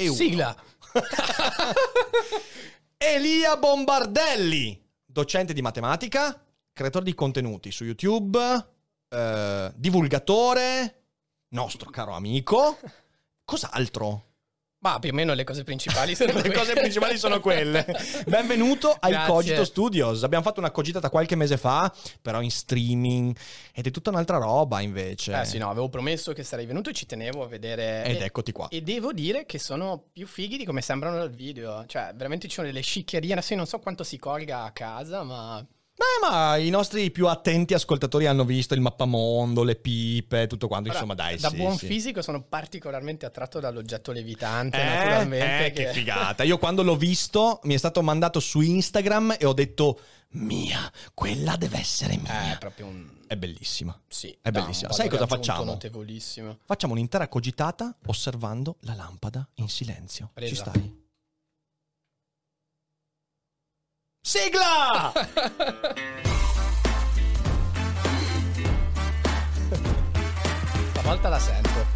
E uno. Sigla. Elia Bombardelli, docente di matematica, creatore di contenuti su YouTube, eh, divulgatore, nostro caro amico. Cos'altro? Ma più o meno le cose principali sono Le quelle. cose principali sono quelle. Benvenuto ai Grazie. Cogito Studios. Abbiamo fatto una cogitata qualche mese fa, però in streaming ed è tutta un'altra roba invece. Eh sì, no, avevo promesso che sarei venuto e ci tenevo a vedere. Ed e- eccoti qua. E devo dire che sono più fighi di come sembrano dal video. Cioè, veramente ci sono delle sciccherie. Adesso io non so quanto si colga a casa, ma. Eh, ma i nostri più attenti ascoltatori hanno visto il mappamondo, le pipe, tutto quanto. Insomma, Guarda, dai, Da sì, buon sì. fisico sono particolarmente attratto dall'oggetto levitante, Eh, naturalmente. eh, che figata. Io quando l'ho visto mi è stato mandato su Instagram e ho detto mia, quella deve essere mia. È proprio un. È bellissima. Sì, È bellissima. Sai cosa facciamo? Notevolissimo. Facciamo un'intera cogitata osservando la lampada in silenzio. Presa. Ci stai? Sigla! Stavolta la sento.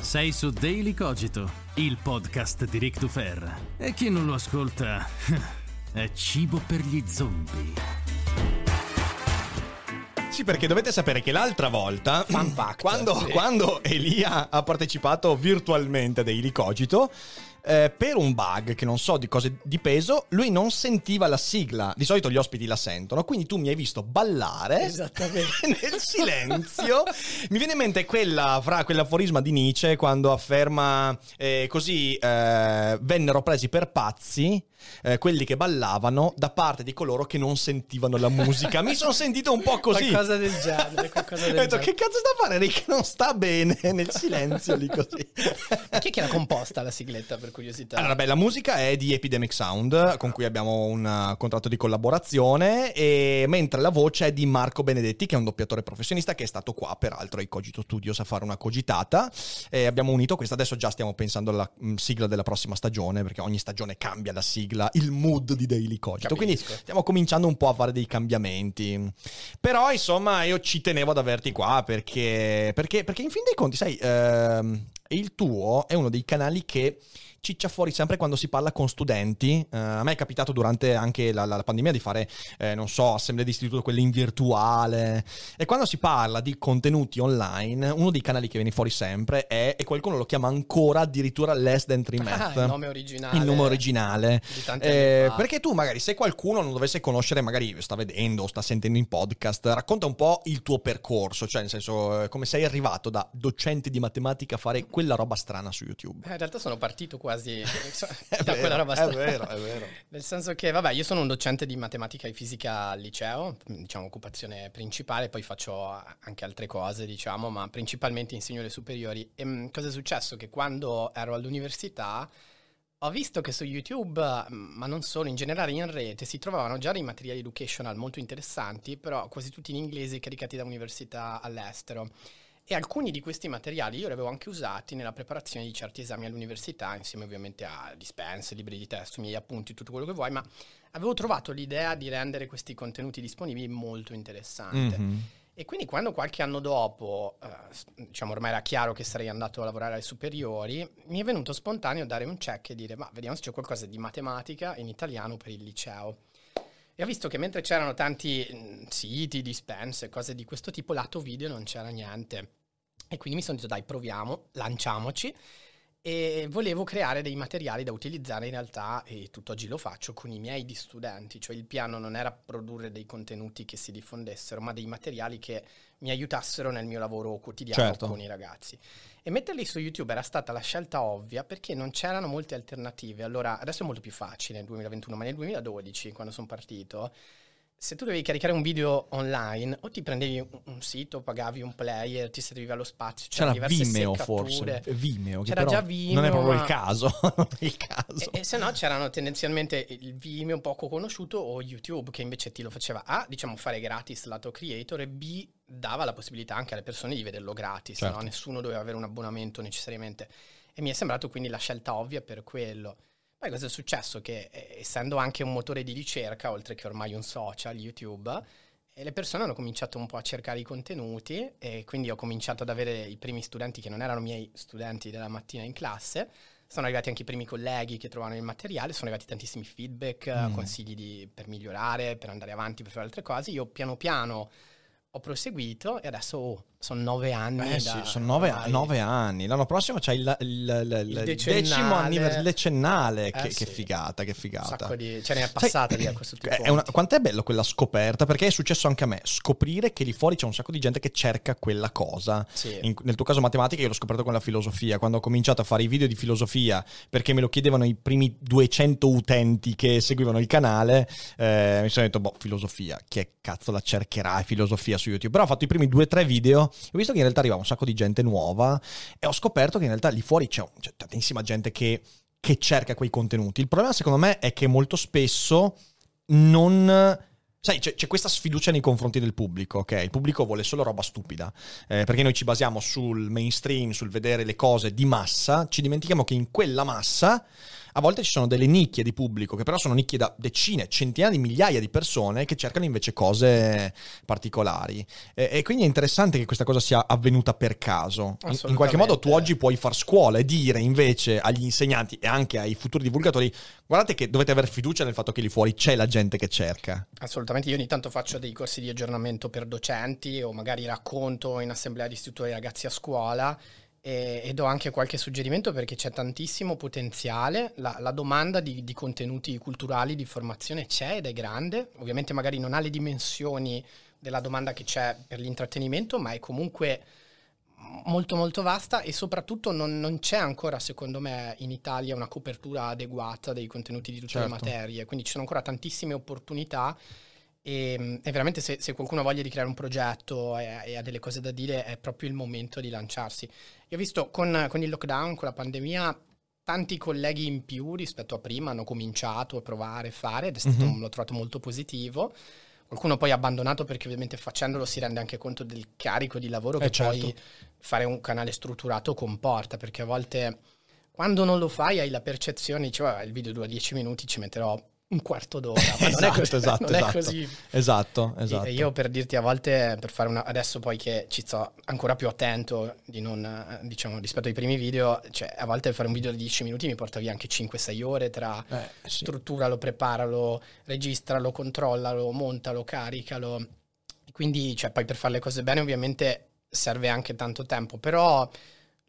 Sei su Daily Cogito, il podcast di Rick Dufer. E chi non lo ascolta è cibo per gli zombie. Sì, perché dovete sapere che l'altra volta, fact, quando, sì. quando Elia ha partecipato virtualmente a Daily Cogito, eh, per un bug che non so di cose di peso, lui non sentiva la sigla. Di solito gli ospiti la sentono, quindi tu mi hai visto ballare nel silenzio. mi viene in mente quella, fra quell'aforisma di Nietzsche quando afferma eh, così eh, vennero presi per pazzi eh, quelli che ballavano da parte di coloro che non sentivano la musica. Mi sono sentito un po' così. Qualcosa del genere. Qualcosa Ho del detto, genere. che cazzo sta a fare Rick? Non sta bene nel silenzio lì così. Chi è che l'ha composta la sigletta per curiosità? Allora, beh, la musica è di Epidemic Sound, con cui abbiamo un uh, contratto di collaborazione, e mentre la voce è di Marco Benedetti, che è un doppiatore professionista che è stato qua, peraltro, ai Cogito Studios a fare una cogitata. E abbiamo unito questa. Adesso già stiamo pensando alla mm, sigla della prossima stagione, perché ogni stagione cambia la sigla, il mood di Daily Cogito. Quindi Capisco. stiamo cominciando un po' a fare dei cambiamenti. Però, insomma, io ci tenevo ad averti qua perché, perché, perché in fin dei conti, sai, ehm, il tuo è uno dei canali che ciccia fuori sempre quando si parla con studenti. Eh, a me è capitato durante anche la, la- pandemia di fare, eh, non so, assemblee di istituto, quelle in virtuale. E quando si parla di contenuti online, uno dei canali che viene fuori sempre è, e qualcuno lo chiama ancora addirittura Less Than 3 Math. Ah, il nome originale. Il nome originale. Eh, perché tu magari se qualcuno non dovesse conoscere, magari sta vedendo o sta sentendo in podcast, racconta un po' il tuo percorso, cioè nel senso eh, come sei arrivato da docente di matematica a fare quella roba strana su YouTube. Eh, In realtà sono partito quasi È da vero, quella roba è strana. vero, è vero. Nel senso che, vabbè, io sono un docente di matematica e fisica al liceo, diciamo occupazione principale, poi faccio anche altre cose, diciamo, ma principalmente insegno le superiori. E mh, cosa è successo? Che quando ero all'università ho visto che su YouTube, mh, ma non solo, in generale in rete, si trovavano già dei materiali educational molto interessanti, però quasi tutti in inglese caricati da università all'estero. E alcuni di questi materiali io li avevo anche usati nella preparazione di certi esami all'università, insieme ovviamente a dispense, libri di testo, miei appunti, tutto quello che vuoi, ma avevo trovato l'idea di rendere questi contenuti disponibili molto interessante. Mhm. E quindi quando qualche anno dopo, eh, diciamo ormai era chiaro che sarei andato a lavorare alle superiori, mi è venuto spontaneo dare un check e dire ma vediamo se c'è qualcosa di matematica in italiano per il liceo. E ho visto che mentre c'erano tanti mm, siti, dispense, cose di questo tipo, lato video non c'era niente. E quindi mi sono detto dai proviamo, lanciamoci. E volevo creare dei materiali da utilizzare in realtà, e tutt'oggi lo faccio, con i miei di studenti, cioè il piano non era produrre dei contenuti che si diffondessero, ma dei materiali che mi aiutassero nel mio lavoro quotidiano Certo. con i ragazzi. E metterli su YouTube era stata la scelta ovvia perché non c'erano molte alternative. Allora, adesso è molto più facile nel 2021, ma nel 2012, quando sono partito, se tu dovevi caricare un video online, o ti prendevi un, un sito, pagavi un player, ti serviva lo spazio. C'era diverse Vimeo forse. Vimeo, C'era già Vimeo, non è proprio il ma- caso. non è il caso. E, e se no c'erano tendenzialmente il Vimeo poco conosciuto o YouTube che invece ti lo faceva A, diciamo fare gratis lato creator e B, dava la possibilità anche alle persone di vederlo gratis, Certo. no? nessuno doveva avere un abbonamento necessariamente. E mi è sembrato quindi la scelta ovvia per quello. Poi cosa è successo? Che eh, essendo anche un motore di ricerca, oltre che ormai un social, YouTube, e le persone hanno cominciato un po' a cercare i contenuti e quindi ho cominciato ad avere i primi studenti che non erano miei studenti della mattina in classe. Sono arrivati anche i primi colleghi che trovavano il materiale, sono arrivati tantissimi feedback, eh, Mm. consigli di- per migliorare, per andare avanti, per fare altre cose. Io piano piano ho proseguito e adesso oh, sono nove anni. Eh sì, da- sono nove, nove anni. L'anno prossimo c'è il, il- il- il decimo anniversario decennale. Eh che, che sì. figata, che Un figata. sacco di... Ce ne è passata Sai, lì a questo tipo. è una, quanto è bello quella scoperta? Perché è successo anche a me. Scoprire che lì fuori c'è un sacco di gente che cerca quella cosa. Sì. In- nel tuo caso matematica, io l'ho scoperto con la filosofia. Quando ho cominciato a fare i video di filosofia, perché me lo chiedevano i primi 200 utenti che seguivano il canale, eh, mi sono detto, boh, filosofia, chi è cazzo la cercherà filosofia su YouTube? Però ho fatto i primi due o tre video, ho visto che in realtà arrivava un sacco di gente nuova e ho scoperto che in realtà lì fuori c'è, c'è tantissima gente che, che cerca quei contenuti. Il problema secondo me è che molto spesso non... Sai, c'è, c'è questa sfiducia nei confronti del pubblico, ok? Il pubblico vuole solo roba stupida, eh, perché noi ci basiamo sul mainstream, sul vedere le cose di massa, ci dimentichiamo che in quella massa a volte ci sono delle nicchie di pubblico, che però sono nicchie da decine, centinaia di migliaia di persone che cercano invece cose particolari. E, e quindi è interessante che questa cosa sia avvenuta per caso. In, in qualche modo tu oggi puoi far scuola e dire invece agli insegnanti e anche ai futuri divulgatori, guardate che dovete avere fiducia nel fatto che lì fuori c'è la gente che cerca. Assolutamente, io ogni tanto faccio dei corsi di aggiornamento per docenti o magari racconto in assemblea di istruttori ragazzi a scuola e, e do anche qualche suggerimento perché c'è tantissimo potenziale, la, la domanda di, di contenuti culturali, di formazione c'è ed è grande, ovviamente magari non ha le dimensioni della domanda che c'è per l'intrattenimento, ma è comunque molto molto vasta e soprattutto non, non c'è ancora secondo me in Italia una copertura adeguata dei contenuti di tutte le Certo. materie, quindi ci sono ancora tantissime opportunità e, e veramente se, se qualcuno ha voglia di creare un progetto e, e ha delle cose da dire è proprio il momento di lanciarsi. Io ho visto con, con il lockdown, con la pandemia, tanti colleghi in più rispetto a prima hanno cominciato a provare a fare ed è stato, Mhm. l'ho trovato molto positivo. Qualcuno poi ha abbandonato perché ovviamente facendolo si rende anche conto del carico di lavoro Eh, che certo. poi fare un canale strutturato comporta, perché a volte quando non lo fai hai la percezione, dici, "Vabbè, il video dura 10 minuti, ci metterò un quarto d'ora, ma non è Esatto, così. esatto, non è esatto. così. Esatto, E- esatto. E io per dirti a volte, per fare una, adesso poi che ci sto ancora più attento di non, diciamo, rispetto ai primi video, cioè a volte fare un video di 10 minuti mi porta via anche 5-6 ore tra Eh, sì. strutturalo, preparalo, registralo, controllalo, montalo, caricalo. Quindi, cioè, poi per fare le cose bene ovviamente serve anche tanto tempo, però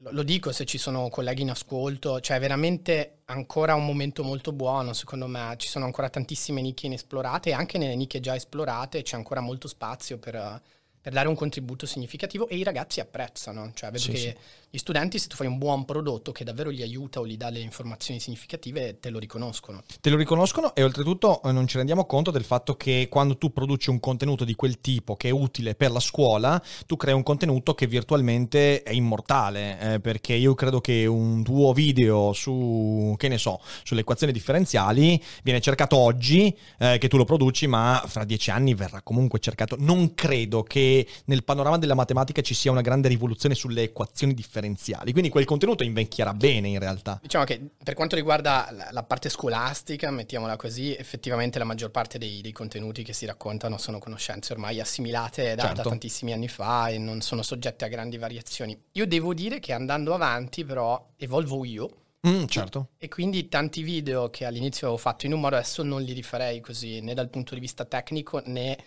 lo, dico se ci sono colleghi in ascolto, cioè veramente ancora un momento molto buono, secondo me, ci sono ancora tantissime nicchie inesplorate e anche nelle nicchie già esplorate c'è ancora molto spazio per, per dare un contributo significativo e i ragazzi apprezzano, cioè vedo Sì, che sì. gli studenti se tu fai un buon prodotto che davvero li aiuta o gli dà le informazioni significative te lo riconoscono. Te lo riconoscono e oltretutto eh, non ci rendiamo conto del fatto che quando tu produci un contenuto di quel tipo che è utile per la scuola, tu crei un contenuto che virtualmente è immortale, eh, perché io credo che un tuo video su, che ne so, sulle equazioni differenziali viene cercato oggi, eh, che tu lo produci, ma fra dieci anni verrà comunque cercato. Non credo che nel panorama della matematica ci sia una grande rivoluzione sulle equazioni differenziali, quindi quel contenuto invecchierà bene in realtà. Diciamo che per quanto riguarda la, parte scolastica, mettiamola così, effettivamente la maggior parte dei, dei contenuti che si raccontano sono conoscenze ormai assimilate da, da Certo. tantissimi anni fa e non sono soggette a grandi variazioni. Io devo dire che andando avanti però evolvo io Mm, certo. e quindi tanti video che all'inizio avevo fatto in un modo adesso non li rifarei così né dal punto di vista tecnico né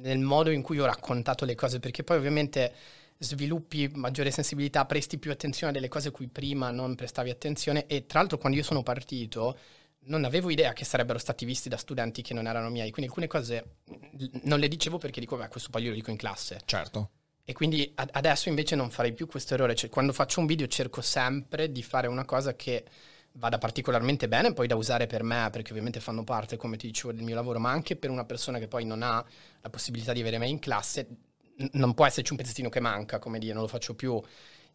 nel modo in cui ho raccontato le cose perché poi ovviamente sviluppi maggiore sensibilità, presti più attenzione a delle cose a cui prima non prestavi attenzione e tra l'altro quando io sono partito non avevo idea che sarebbero stati visti da studenti che non erano miei, quindi alcune cose non le dicevo perché dico, beh, questo poi io lo dico in classe. Certo. E quindi ad- adesso invece non farei più questo errore, cioè quando faccio un video cerco sempre di fare una cosa che vada particolarmente bene, poi da usare per me, perché ovviamente fanno parte, come ti dicevo, del mio lavoro, ma anche per una persona che poi non ha la possibilità di avere me in classe, n- non può esserci un pezzettino che manca, come dire, non lo faccio più.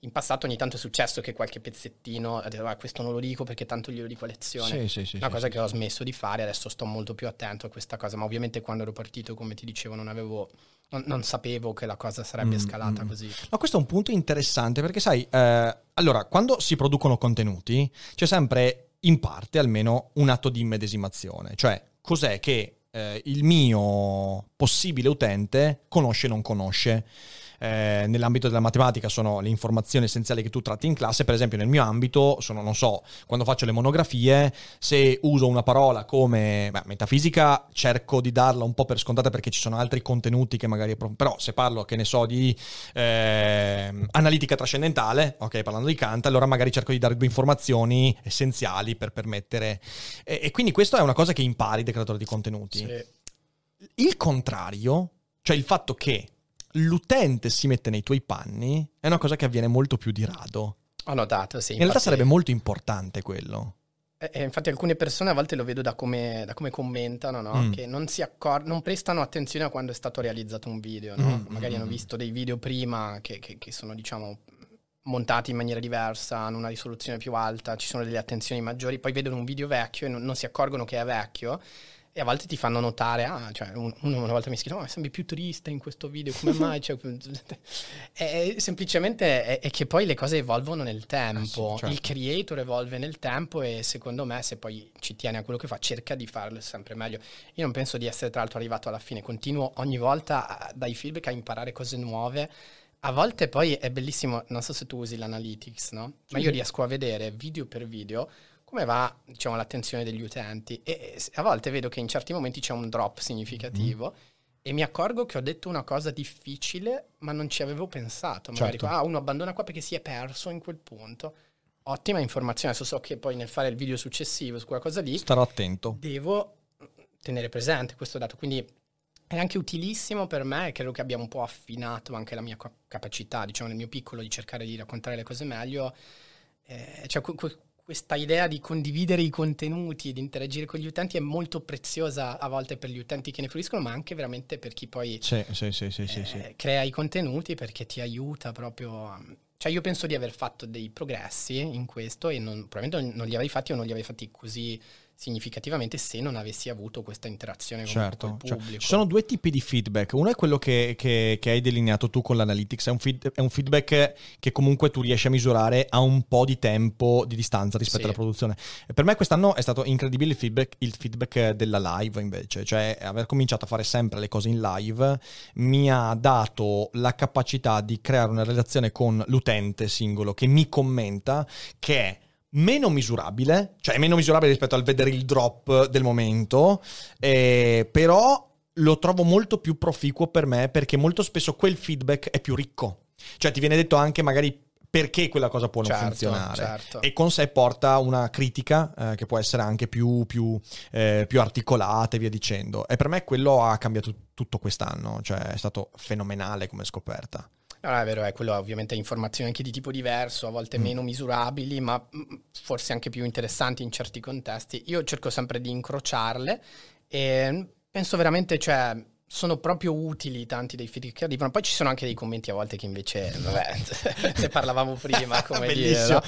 In passato ogni tanto è successo che qualche pezzettino, ah, questo non lo dico perché tanto glielo dico a lezione. Sì, sì, sì, una sì, cosa che ho smesso di fare, adesso sto molto più attento a questa cosa, ma ovviamente quando ero partito, come ti dicevo, non avevo, non, non sapevo che la cosa sarebbe Mm, scalata mm. così. Ma questo è un punto interessante perché, sai, eh, allora, quando si producono contenuti, c'è sempre, in parte almeno, un atto di immedesimazione. Cioè, cos'è che eh, il mio possibile utente conosce e non conosce? Eh, nell'ambito della matematica sono le informazioni essenziali che tu tratti in classe, per esempio nel mio ambito sono, non so, quando faccio le monografie, se uso una parola come beh, metafisica cerco di darla un po' per scontata perché ci sono altri contenuti che magari... Però se parlo, che ne so, di eh, analitica trascendentale, ok, parlando di Kant, allora magari cerco di dare due informazioni essenziali per permettere... E, e quindi questo è una cosa che impari da creatore di contenuti. Sì. Il contrario, cioè il fatto che l'utente si mette nei tuoi panni, è una cosa che avviene molto più di rado. Ho notato, sì. In realtà sarebbe molto importante quello. Eh, infatti alcune persone a volte lo vedo da come, da come commentano, no? Mm. che non, si accor- non prestano attenzione a quando è stato realizzato un video. no? Mm, Magari mm, hanno mm. visto dei video prima che, che- che sono, diciamo, montati in maniera diversa, hanno una risoluzione più alta, ci sono delle attenzioni maggiori, poi vedono un video vecchio e non, non si accorgono che è vecchio. E a volte ti fanno notare, ah, cioè, un- uno una volta mi scrive, oh, sembri più triste in questo video, come mai? Cioè, è- semplicemente è, è che poi le cose evolvono nel tempo, Ah, sì, certo. il creator evolve nel tempo e secondo me se poi ci tiene a quello che fa cerca di farlo sempre meglio. Io non penso di essere tra l'altro arrivato alla fine, continuo ogni volta dai feedback a imparare cose nuove. A volte poi è bellissimo, non so se tu usi l'analytics, no? Ma io riesco a vedere video per video come va diciamo, l'attenzione degli utenti e a volte vedo che in certi momenti c'è un drop significativo e mi accorgo che ho detto una cosa difficile ma non ci avevo pensato. Magari Certo. ah, uno abbandona qua perché si è perso in quel punto. Ottima informazione, adesso so che poi nel fare il video successivo su quella cosa lì Starò attento. devo tenere presente questo dato. Quindi è anche utilissimo per me e credo che abbia un po' affinato anche la mia ca- capacità, diciamo nel mio piccolo, di cercare di raccontare le cose meglio. Eh, cioè, que- que- questa idea di condividere i contenuti e di interagire con gli utenti è molto preziosa a volte per gli utenti che ne fruiscono, ma anche veramente per chi poi Sì, sì, sì, eh, crea i contenuti perché ti aiuta proprio. a- Cioè, io penso di aver fatto dei progressi in questo e non- probabilmente non li avrei fatti o non li avrei fatti così significativamente se non avessi avuto questa interazione con, Certo, col cioè, pubblico. ci sono due tipi di feedback. Uno è quello che, che- che hai delineato tu con l'analytics, è un, feed- è un feedback che comunque tu riesci a misurare a un po' di tempo di distanza rispetto Sì. alla produzione. Per me quest'anno è stato incredibile il feedback, il feedback della live invece, cioè aver cominciato a fare sempre le cose in live mi ha dato la capacità di creare una relazione con l'utente singolo che mi commenta che è meno misurabile, cioè è meno misurabile rispetto al vedere il drop del momento, eh, però lo trovo molto più proficuo per me perché molto spesso quel feedback è più ricco. Cioè ti viene detto anche magari perché quella cosa può non Certo, funzionare. certo. E con sé porta una critica eh, che può essere anche più, più, eh, più articolata e via dicendo. E per me quello ha cambiato tutto quest'anno, cioè è stato fenomenale come scoperta. No, no, è vero, è quello ovviamente informazioni anche di tipo diverso, a volte Mm. meno misurabili, ma mm, forse anche più interessanti in certi contesti. Io cerco sempre di incrociarle e penso veramente, cioè, sono proprio utili tanti dei feedback che arrivano. Poi ci sono anche dei commenti a volte che invece, vabbè, ne parlavamo prima, come dire, no?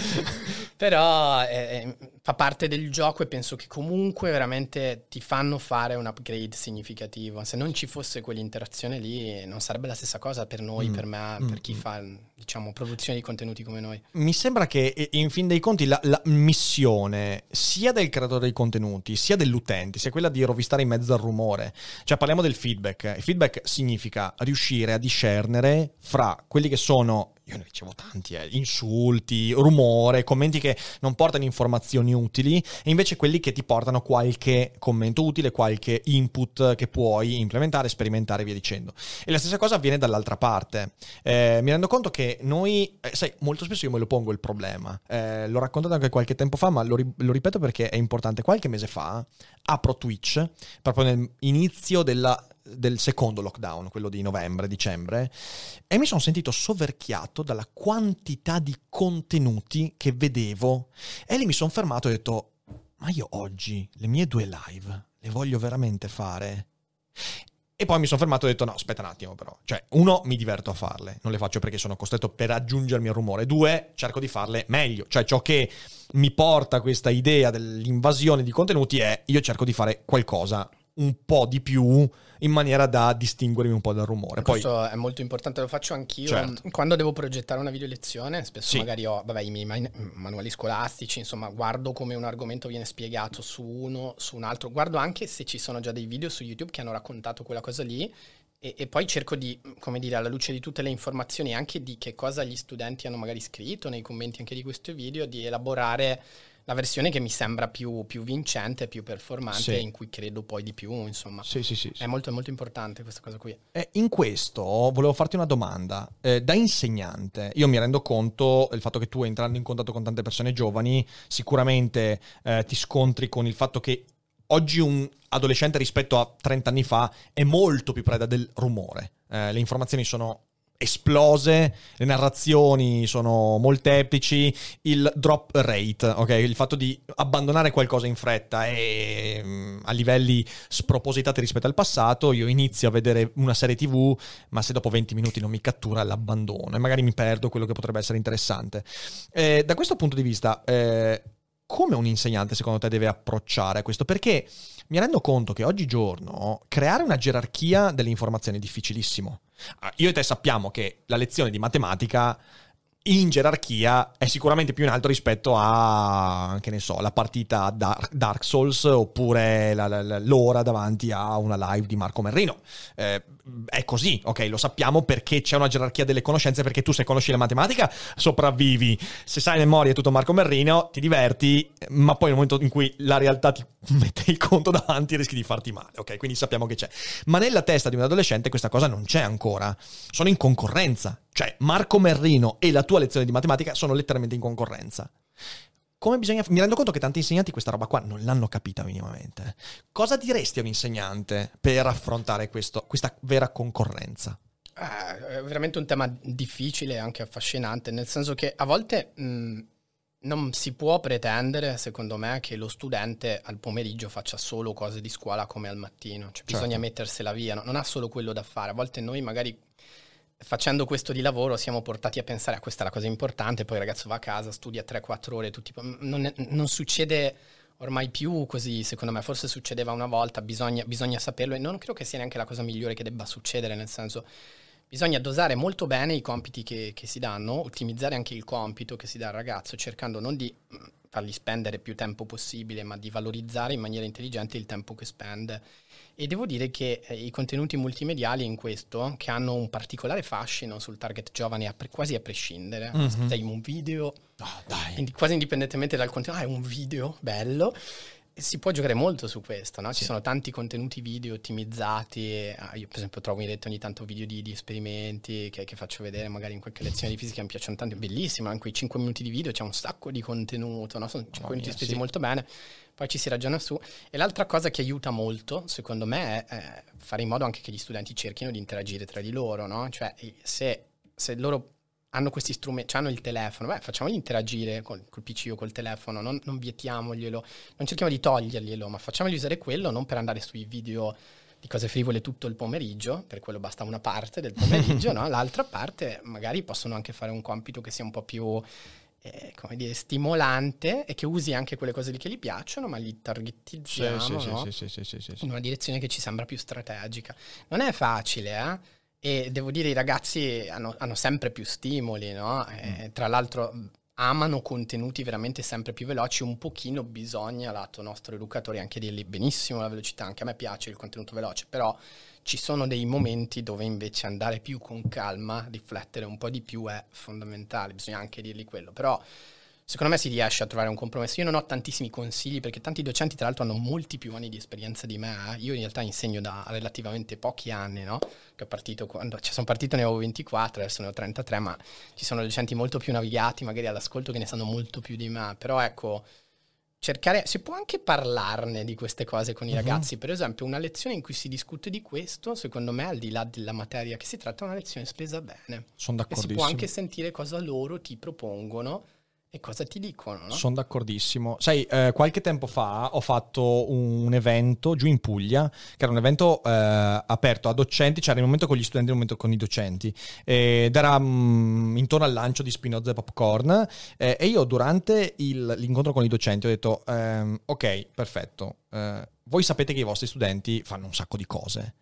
Però eh, eh, fa parte del gioco e penso che comunque veramente ti fanno fare un upgrade significativo. Se non ci fosse quell'interazione lì, non sarebbe la stessa cosa per noi, Mm, per me, mm, per chi mm. fa, diciamo, produzione di contenuti come noi. Mi sembra che in fin dei conti la, la missione sia del creatore dei contenuti sia dell'utente sia quella di rovistare in mezzo al rumore. Cioè parliamo del feedback. Il feedback significa riuscire a discernere fra quelli che sono, io ne ricevo tanti, eh, insulti, rumore, commenti che non portano informazioni utili e invece quelli che ti portano qualche commento utile, qualche input che puoi implementare, sperimentare e via dicendo. E la stessa cosa avviene dall'altra parte. Eh, mi rendo conto che noi, eh, sai, molto spesso io me lo pongo il problema. Eh, l'ho raccontato anche qualche tempo fa, ma lo, ri- lo ripeto perché è importante. Qualche mese fa apro Twitch, proprio nell'inizio della del secondo lockdown, quello di novembre, dicembre, e mi sono sentito soverchiato dalla quantità di contenuti che vedevo. E lì mi sono fermato e ho detto, ma io oggi le mie due live le voglio veramente fare? E poi mi sono fermato e ho detto: no, aspetta un attimo, però. Cioè, uno, mi diverto a farle, non le faccio perché sono costretto per aggiungermi al rumore. Due, cerco di farle meglio. Cioè, ciò che mi porta a questa idea dell'invasione di contenuti è io cerco di fare qualcosa un po' di più in maniera da distinguermi un po' dal rumore. Questo Poi, è molto importante, lo faccio anch'io. Certo. Quando devo progettare una video lezione, spesso Sì. magari ho vabbè, i miei man- manuali scolastici, insomma, guardo come un argomento viene spiegato su uno, su un altro. Guardo anche se ci sono già dei video su YouTube che hanno raccontato quella cosa lì. E, e poi cerco di, come dire, alla luce di tutte le informazioni, anche di che cosa gli studenti hanno magari scritto nei commenti anche di questo video, di elaborare la versione che mi sembra più, più vincente, più performante, Sì. in cui credo poi di più, insomma. sì, sì, sì. sì. È molto, molto importante questa cosa qui. Eh, in questo volevo farti una domanda. Eh, da insegnante, io mi rendo conto del fatto che tu entrando in contatto con tante persone giovani, sicuramente eh, ti scontri con il fatto che oggi un adolescente rispetto a 30 anni fa è molto più preda del rumore. Eh, le informazioni sono esplose, le narrazioni sono molteplici, il drop rate, ok? Il fatto di abbandonare qualcosa in fretta è mm, a livelli spropositati rispetto al passato. Io inizio a vedere una serie TV, ma se dopo 20 minuti non mi cattura, l'abbandono e magari mi perdo quello che potrebbe essere interessante. Eh, da questo punto di vista, eh, come un insegnante secondo te deve approcciare a questo? Perché mi rendo conto che oggigiorno creare una gerarchia delle informazioni è difficilissimo. Ah, Io e te sappiamo che la lezione di matematica in gerarchia è sicuramente più in alto rispetto a, che ne so, la partita Dark Souls oppure la- la- l'ora davanti a una live di Marco Merrino. Eh, è così, ok, lo sappiamo perché c'è una gerarchia delle conoscenze, perché tu se conosci la matematica sopravvivi, se sai memoria tutto Marco Merrino ti diverti, ma poi nel momento in cui la realtà ti mette il conto davanti rischi di farti male, ok? Quindi sappiamo che c'è. Ma nella testa di un adolescente questa cosa non c'è ancora, sono in concorrenza, cioè Marco Merrino e la tua lezione di matematica sono letteralmente in concorrenza. Come bisogna... Mi rendo conto che tanti insegnanti questa roba qua non l'hanno capita minimamente. Cosa diresti a un insegnante per affrontare questo- questa vera concorrenza? Ah, è veramente un tema difficile e anche affascinante, nel senso che a volte mh, non si può pretendere, secondo me, che lo studente al pomeriggio faccia solo cose di scuola come al mattino, cioè Certo. bisogna mettersela via, no? non ha solo quello da fare, a volte noi magari facendo questo di lavoro siamo portati a pensare a questa è la cosa importante, poi il ragazzo va a casa, studia 3-4 ore, tutti, non, non succede ormai più così, secondo me, forse succedeva una volta, bisogna, bisogna saperlo e non credo che sia neanche la cosa migliore che debba succedere, nel senso bisogna dosare molto bene i compiti che, che si danno, ottimizzare anche il compito che si dà al ragazzo, cercando non di fargli spendere più tempo possibile, ma di valorizzare in maniera intelligente il tempo che spende. E devo dire che eh, i contenuti multimediali in questo, che hanno un particolare fascino sul target giovane a pre- quasi a prescindere, Mhm. aspettai un video, Oh, dai. indi- quasi indipendentemente dal contenuto, ah, è un video bello. Si può giocare molto su questo, no? Ci Sì. sono tanti contenuti video ottimizzati. e, ah, io, per esempio, trovo in rete ogni tanto video di, di esperimenti che, che faccio vedere magari in qualche lezione di fisica. Mi piacciono tanto, è bellissimo. In quei 5 minuti di video c'è un sacco di contenuto, no? Sono 5 Mamma minuti mia, spesi sì. molto bene. Poi ci si ragiona su. E l'altra cosa che aiuta molto, secondo me, è eh, fare in modo anche che gli studenti cerchino di interagire tra di loro, no? Cioè, eh, se, se loro hanno questi strumenti, hanno il telefono, beh, facciamoli interagire col, col PC o col telefono, non, non vietiamoglielo, non cerchiamo di toglierglielo, ma facciamogli usare quello non per andare sui video di cose frivole tutto il pomeriggio, per quello basta una parte del pomeriggio, no? l'altra parte magari possono anche fare un compito che sia un po' più eh, come dire, stimolante e che usi anche quelle cose lì che gli piacciono, ma li targetizziamo sì, sì, no? sì. in una direzione che ci sembra più strategica. Non è facile, eh? E devo dire, i ragazzi hanno, hanno sempre più stimoli, no? E, tra l'altro amano contenuti veramente sempre più veloci, un pochino bisogna, lato nostro educatore, anche dirgli benissimo la velocità, anche a me piace il contenuto veloce, però ci sono dei momenti dove invece andare più con calma, riflettere un po' di più è fondamentale, bisogna anche dirgli quello, però secondo me si riesce a trovare un compromesso. Io non ho tantissimi consigli perché tanti docenti tra l'altro hanno molti più anni di esperienza di me, eh. io in realtà insegno da relativamente pochi anni, no? Che ho partito quando, cioè sono partito ne avevo 24, adesso ne ho 33, ma ci sono docenti molto più navigati magari all'ascolto che ne sanno molto più di me, però ecco cercare, si può anche parlarne di queste cose con i Mhm. ragazzi. Per esempio, una lezione in cui si discute di questo, secondo me, al di là della materia che si tratta, è una lezione spesa bene. Sono E si d'accordissimo. può anche sentire cosa loro ti propongono e cosa ti dicono, no? Sono d'accordissimo. Sai, eh, qualche tempo fa ho fatto un evento giù in Puglia, che era un evento eh, aperto a docenti, c'era il momento con gli studenti e il momento con i docenti, ed era mm, intorno al lancio di Spinoza e Popcorn, eh, e io durante il- l'incontro con i docenti ho detto, ehm, ok, perfetto, eh, voi sapete che i vostri studenti fanno un sacco di cose.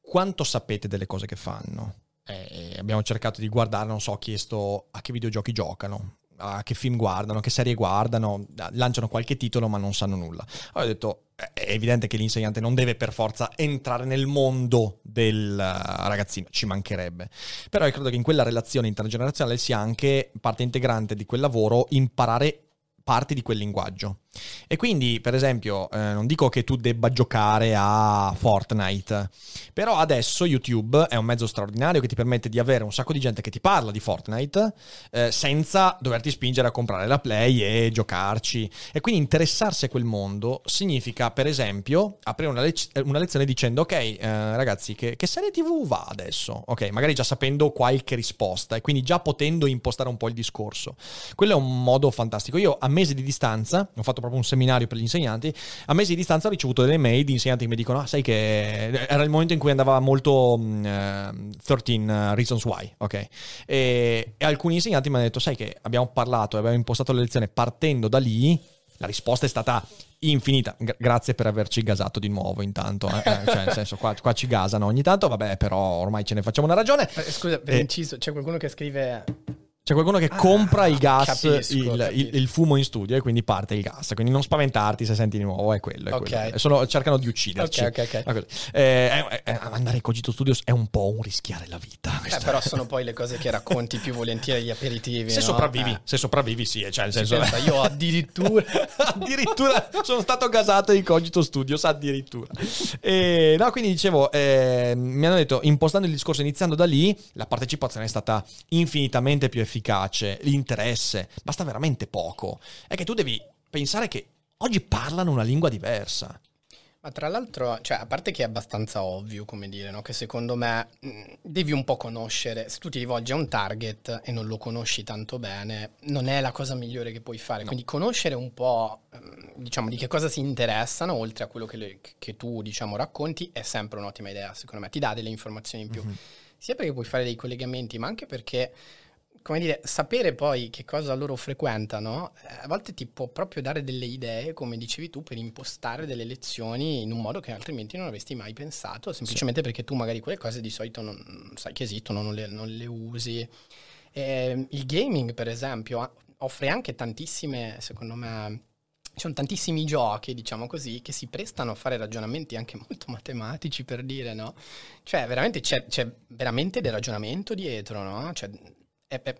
Quanto sapete delle cose che fanno? Eh, abbiamo cercato di guardare, non so, ho chiesto a che videogiochi giocano, a che film guardano, che serie guardano, lanciano qualche titolo ma non sanno nulla. Allora ho detto, è evidente che l'insegnante non deve per forza entrare nel mondo del eh, ragazzino, ci mancherebbe. Però io credo che in quella relazione intergenerazionale sia anche parte integrante di quel lavoro imparare parti di quel linguaggio. E quindi, per esempio, eh, non dico che tu debba giocare a Fortnite, però adesso YouTube è un mezzo straordinario che ti permette di avere un sacco di gente che ti parla di Fortnite eh, senza doverti spingere a comprare la Play e giocarci. E quindi interessarsi a quel mondo significa, per esempio, aprire una, lec- una lezione dicendo: Ok, eh, ragazzi, che, che serie TV va adesso? Ok, magari già sapendo qualche risposta e quindi già potendo impostare un po' il discorso. Quello è un modo fantastico. Io a mesi di distanza, ho fatto proprio un seminario per gli insegnanti, a mesi di distanza ho ricevuto delle mail di insegnanti che mi dicono, ah sai che era il momento in cui andava molto mm, eh, 13 Reasons Why, ok? E, e alcuni insegnanti mi hanno detto, sai che abbiamo parlato e abbiamo impostato la lezione partendo da lì, la risposta è stata infinita. Gra- grazie per averci gasato di nuovo intanto. eh. Eh, cioè, nel senso, qua, qua ci gasano ogni tanto, vabbè, però ormai ce ne facciamo una ragione. Eh, Scusa, per Eh. inciso, c'è qualcuno che scrive C'è qualcuno che compra il gas, capisco, il, capisco. il- il fumo in studio e quindi parte il gas. Quindi non spaventarti se senti di nuovo, è quello. È Ok. quello. Sono- cercano di ucciderci. Ok, ok, ok. Ma così. Eh, eh, andare in Cogito Studios è un po' un rischiare la vita. Eh, però sono poi le cose che racconti più volentieri agli aperitivi. se no? sopravvivi, Eh, se sopravvivi, sì, cioè nel senso. pensa, io addirittura. addirittura sono stato gasato in Cogito Studios addirittura e, no quindi dicevo eh, mi hanno detto impostando il discorso iniziando da lì la partecipazione è stata infinitamente più efficace l'interesse basta veramente poco è che tu devi pensare che oggi parlano una lingua diversa Ma tra l'altro, cioè, a parte che è abbastanza ovvio, come dire, no? che secondo me mh, devi un po' conoscere, se tu ti rivolgi a un target e non lo conosci tanto bene, non è la cosa migliore che puoi fare. Quindi conoscere un po', ehm, diciamo, di che cosa si interessano, oltre a quello che, le- che tu, diciamo, racconti, è sempre un'ottima idea, secondo me. Ti dà delle informazioni in più. Sia perché puoi fare dei collegamenti, ma anche perché come dire, sapere poi che cosa loro frequentano, eh, a volte ti può proprio dare delle idee, come dicevi tu, per impostare delle lezioni in un modo che altrimenti non avresti mai pensato, semplicemente perché tu magari quelle cose di solito non sai che esistono, non le, non le usi. Eh, il gaming, per esempio, offre anche tantissime, secondo me, ci sono tantissimi giochi, diciamo così, che si prestano a fare ragionamenti anche molto matematici, per dire, no? Cioè, veramente c'è, c'è veramente del ragionamento dietro, no? Cioè, è- è-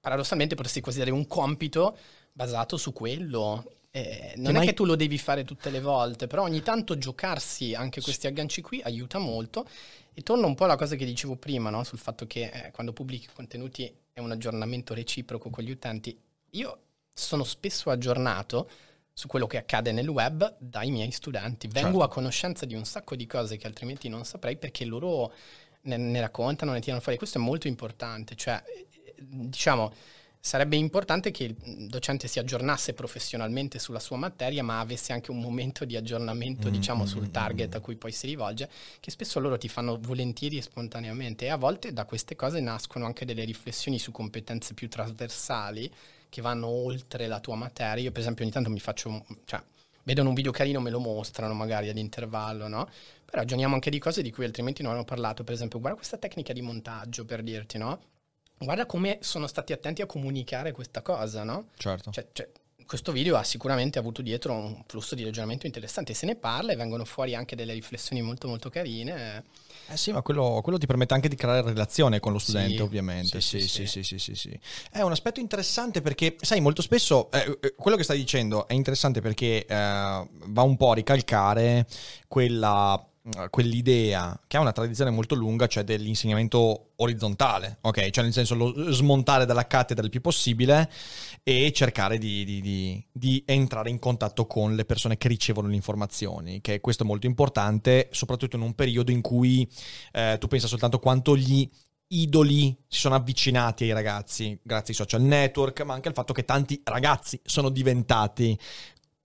paradossalmente potresti quasi dare un compito basato su quello. Eh, non mai- è che tu lo devi fare tutte le volte, però ogni tanto giocarsi anche questi agganci qui aiuta molto. E torno un po' alla cosa che dicevo prima, no? sul fatto che eh, quando pubblichi contenuti è un aggiornamento reciproco con gli utenti. Io sono spesso aggiornato su quello che accade nel web dai miei studenti. Vengo Certo. a conoscenza di un sacco di cose che altrimenti non saprei perché loro ne, ne raccontano, ne tirano fuori. Questo è molto importante. Cioè, eh, diciamo, sarebbe importante che il docente si aggiornasse professionalmente sulla sua materia, ma avesse anche un momento di aggiornamento, Mm, diciamo, mm, sul mm, target mm. a cui poi si rivolge, che spesso loro ti fanno volentieri e spontaneamente. E a volte da queste cose nascono anche delle riflessioni su competenze più trasversali che vanno oltre la tua materia. Io, per esempio, ogni tanto mi faccio, cioè, vedono un video carino, me lo mostrano magari ad intervallo, no? Però ragioniamo anche di cose di cui altrimenti non hanno parlato. Per esempio, guarda questa tecnica di montaggio, per dirti, no? Guarda come sono stati attenti a comunicare questa cosa, no? certo Cioè, cioè, questo video ha sicuramente avuto dietro un flusso di ragionamento interessante. Se ne parla e vengono fuori anche delle riflessioni molto molto carine. Eh sì, ma quello, quello ti permette anche di creare relazione con lo studente, Sì, ovviamente. Sì sì, sì sì, sì, sì, sì. È un aspetto interessante perché, sai, molto spesso eh, eh, quello che stai dicendo è interessante perché eh, va un po' a ricalcare quella quell'idea che ha una tradizione molto lunga, cioè dell'insegnamento orizzontale, ok? Cioè nel senso lo smontare dalla cattedra il più possibile e cercare di, di, di, di, entrare in contatto con le persone che ricevono le informazioni, che questo è molto importante, soprattutto in un periodo in cui eh, tu pensa soltanto quanto gli idoli si sono avvicinati ai ragazzi grazie ai social network, ma anche al fatto che tanti ragazzi sono diventati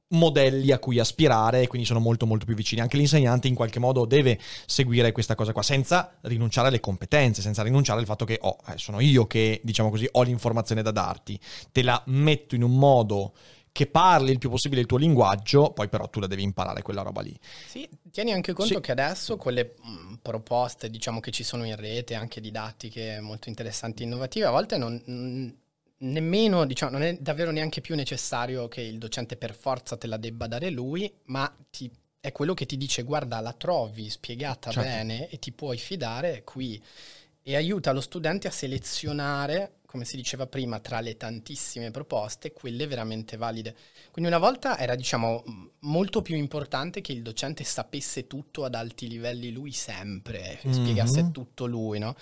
modelli a cui aspirare e quindi sono molto molto più vicini. Anche l'insegnante in qualche modo deve seguire questa cosa qua senza rinunciare alle competenze, senza rinunciare al fatto che oh, eh, sono io che, diciamo così, ho l'informazione da darti. Te la metto in un modo che parli il più possibile il tuo linguaggio, poi però tu la devi imparare quella roba lì. Sì, tieni anche conto sì. che adesso con le mm, proposte, diciamo che ci sono in rete, anche didattiche molto interessanti e innovative, a volte non nemmeno, diciamo, non è davvero neanche più necessario che il docente per forza te la debba dare lui, ma ti, è quello che ti dice guarda la trovi spiegata certo. bene e ti puoi fidare qui e aiuta lo studente a selezionare, come si diceva prima, tra le tantissime proposte, quelle veramente valide. Quindi una volta era, diciamo, molto più importante che il docente sapesse tutto ad alti livelli lui sempre, mm-hmm. spiegasse tutto lui, no?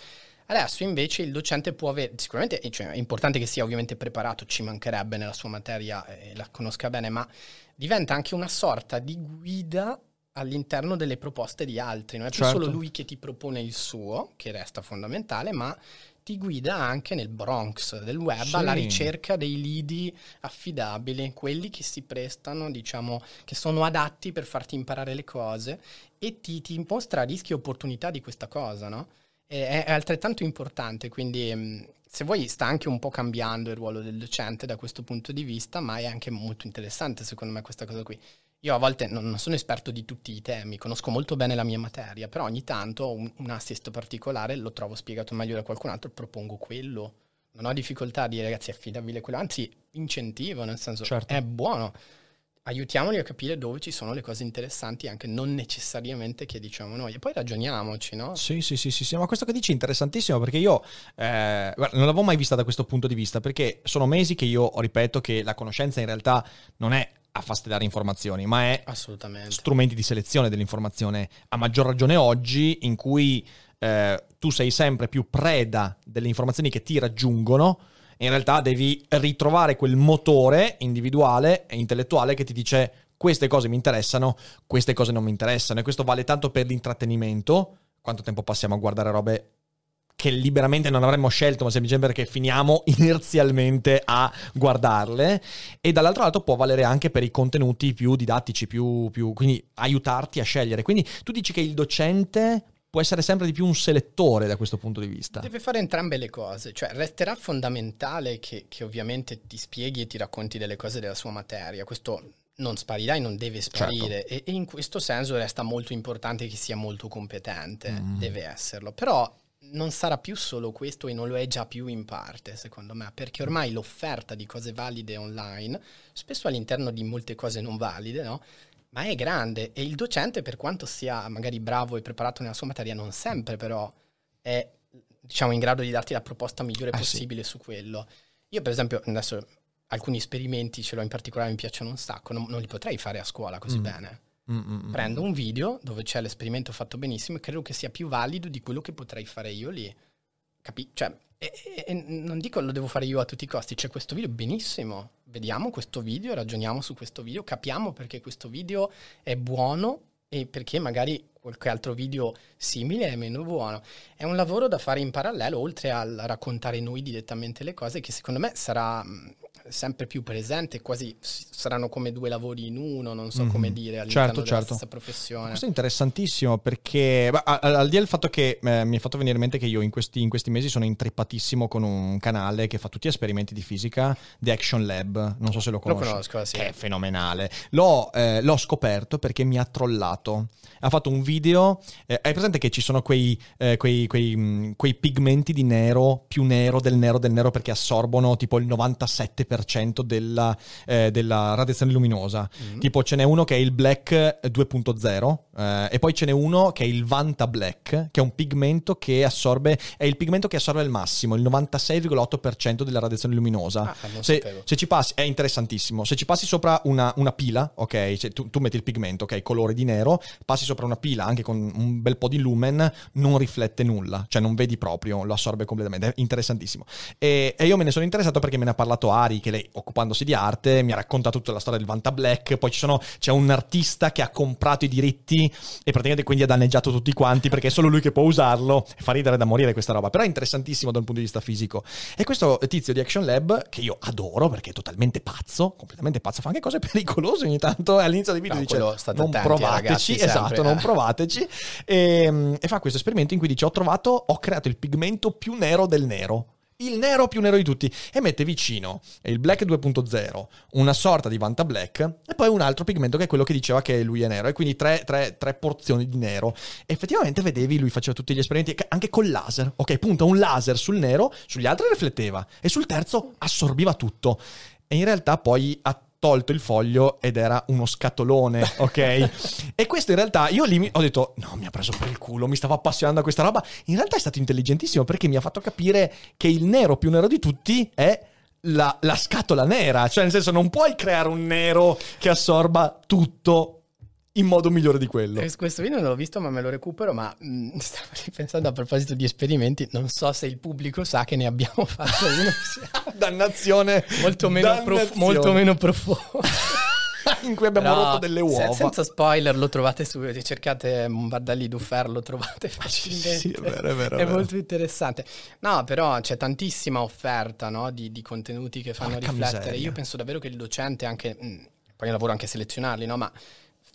Adesso invece il docente può avere, sicuramente cioè, è importante che sia ovviamente preparato, ci mancherebbe nella sua materia e la conosca bene, ma diventa anche una sorta di guida all'interno delle proposte di altri. Non è certo. più solo lui che ti propone il suo, che resta fondamentale, ma ti guida anche nel Bronx del web sì. alla ricerca dei lidi affidabili, quelli che si prestano, diciamo, che sono adatti per farti imparare le cose e ti, ti mostra rischi e opportunità di questa cosa, no? È, altrettanto importante, quindi mm, se vuoi sta anche un po' cambiando il ruolo del docente da questo punto di vista, ma è anche molto interessante secondo me questa cosa qui. Io a volte non, sono esperto di tutti i temi, conosco molto bene la mia materia, però ogni tanto un, un assist particolare lo trovo spiegato meglio da qualcun altro, propongo quello. Non ho difficoltà a dire ragazzi affidabile quello, anzi incentivo, nel senso certo. è buono aiutiamoli a capire dove ci sono le cose interessanti, anche non necessariamente che diciamo noi. E poi ragioniamoci, no? Sì, sì, sì, sì, sì. ma questo che dici è interessantissimo perché io eh, guarda, non l'avevo mai vista da questo punto di vista, perché sono mesi che io ripeto che la conoscenza in realtà non è a fastidare informazioni, ma è strumenti di selezione dell'informazione, a maggior ragione oggi in cui eh, tu sei sempre più preda delle informazioni che ti raggiungono in realtà devi ritrovare quel motore individuale e intellettuale che ti dice queste cose mi interessano, queste cose non mi interessano e questo vale tanto per l'intrattenimento, quanto tempo passiamo a guardare robe che liberamente non avremmo scelto, ma semplicemente perché finiamo inerzialmente a guardarle. E dall'altro lato può valere anche per i contenuti più didattici, più, più, quindi aiutarti a scegliere. Quindi tu dici che il docente può essere sempre di più un selettore da questo punto di vista. Deve fare entrambe le cose, cioè resterà fondamentale che, che ovviamente ti spieghi e ti racconti delle cose della sua materia, questo non sparirà e non deve sparire certo. e, e, in questo senso resta molto importante che sia molto competente, mm. deve esserlo, però non sarà più solo questo e non lo è già più in parte, secondo me, perché ormai l'offerta di cose valide online, spesso all'interno di molte cose non valide, no? Ma è grande e il docente, per quanto sia magari bravo e preparato nella sua materia, non sempre però è diciamo, in grado di darti la proposta migliore eh possibile sì. su quello. Io, per esempio, adesso alcuni esperimenti, ce l'ho in particolare, mi piacciono un sacco, non, non li potrei fare a scuola così mm. bene. Mm-mm. Prendo un video dove c'è l'esperimento fatto benissimo e credo che sia più valido di quello che potrei fare io lì. Capi- cioè, e, e, non dico lo devo fare io a tutti i costi, c'è questo video benissimo, vediamo questo video, ragioniamo su questo video, capiamo perché questo video è buono e perché magari qualche altro video simile è meno buono. È un lavoro da fare in parallelo, oltre a raccontare noi direttamente le cose, che secondo me sarà sempre più presente, quasi saranno come due lavori in uno, non so mm-hmm. come dire, all'interno certo, della certo. stessa professione. Questo è interessantissimo perché, beh, al, di là del fatto che eh, mi è fatto venire in mente che io in questi, in questi, mesi sono intrippatissimo con un canale che fa tutti esperimenti di fisica, The Action Lab, non so se lo conosci. Lo conosco, sì. Che è fenomenale. L'ho, eh, l'ho scoperto perché mi ha trollato. Ha fatto un video, eh, hai presente che ci sono quei, eh, quei, quei, mm, quei pigmenti di nero, più nero del nero del nero perché assorbono tipo il 97% 10% della, eh, della radiazione luminosa. Mm. Tipo ce n'è uno che è il Black 2.0, Eh, e poi ce n'è uno che è il Vanta Black, che è un pigmento che assorbe, è il pigmento che assorbe al massimo, il 96,8% della radiazione luminosa. Ah, se, se ci passi, è interessantissimo. Se ci passi sopra una, una pila, ok, se tu, tu metti il pigmento, ok, colore di nero, passi sopra una pila anche con un bel po' di lumen, non riflette nulla, cioè non vedi proprio, lo assorbe completamente. È interessantissimo. E, e io me ne sono interessato perché me ne ha parlato Ari, che lei, occupandosi di arte, mi ha raccontato tutta la storia del Vanta Black. Poi ci sono, c'è un artista che ha comprato i diritti e praticamente quindi ha danneggiato tutti quanti perché è solo lui che può usarlo. E fa ridere da morire questa roba, però è interessantissimo da un punto di vista fisico. E questo tizio di Action Lab, che io adoro perché è totalmente pazzo, completamente pazzo, fa anche cose pericolose ogni tanto. E all'inizio dei video No, dice: Non attenti, provateci, ragazzi, esatto, sempre, non eh." provateci. E, e fa questo esperimento in cui dice: Ho trovato, ho creato il pigmento più nero del nero. Il nero più nero di tutti e mette vicino il Black 2.0, una sorta di Vanta Black e poi un altro pigmento che è quello che diceva che lui è nero e quindi tre, tre- tre porzioni di nero. E effettivamente vedevi, lui faceva tutti gli esperimenti anche col laser. Ok, punta un laser sul nero, sugli altri rifletteva e sul terzo assorbiva tutto. E in realtà poi ha tolto il foglio ed era uno scatolone, ok? e questo in realtà io lì mi- ho detto, no, mi ha preso per il culo, mi stavo appassionando a questa roba. In realtà è stato intelligentissimo perché mi ha fatto capire che il nero più nero di tutti è la, la scatola nera, cioè nel senso non puoi creare un nero che assorba tutto in modo migliore di quello. Eh, Questo video non l'ho visto, ma me lo recupero. Ma mh, stavo pensando a proposito di esperimenti, non so se il pubblico sa che ne abbiamo fatto uno Dannazione. molto meno, prof- dannazione. molto meno profondo. in cui abbiamo Però, rotto delle uova. senza spoiler, lo trovate su. se Cercate Bardelli Dufer, lo trovate facilmente. sì, è vero, è vero, è È vero. molto interessante. No, però c'è tantissima offerta no, di, di contenuti che fanno Porca riflettere. miseria. Io penso davvero che il docente, anche. mh, poi io lavoro anche selezionarli, no? Ma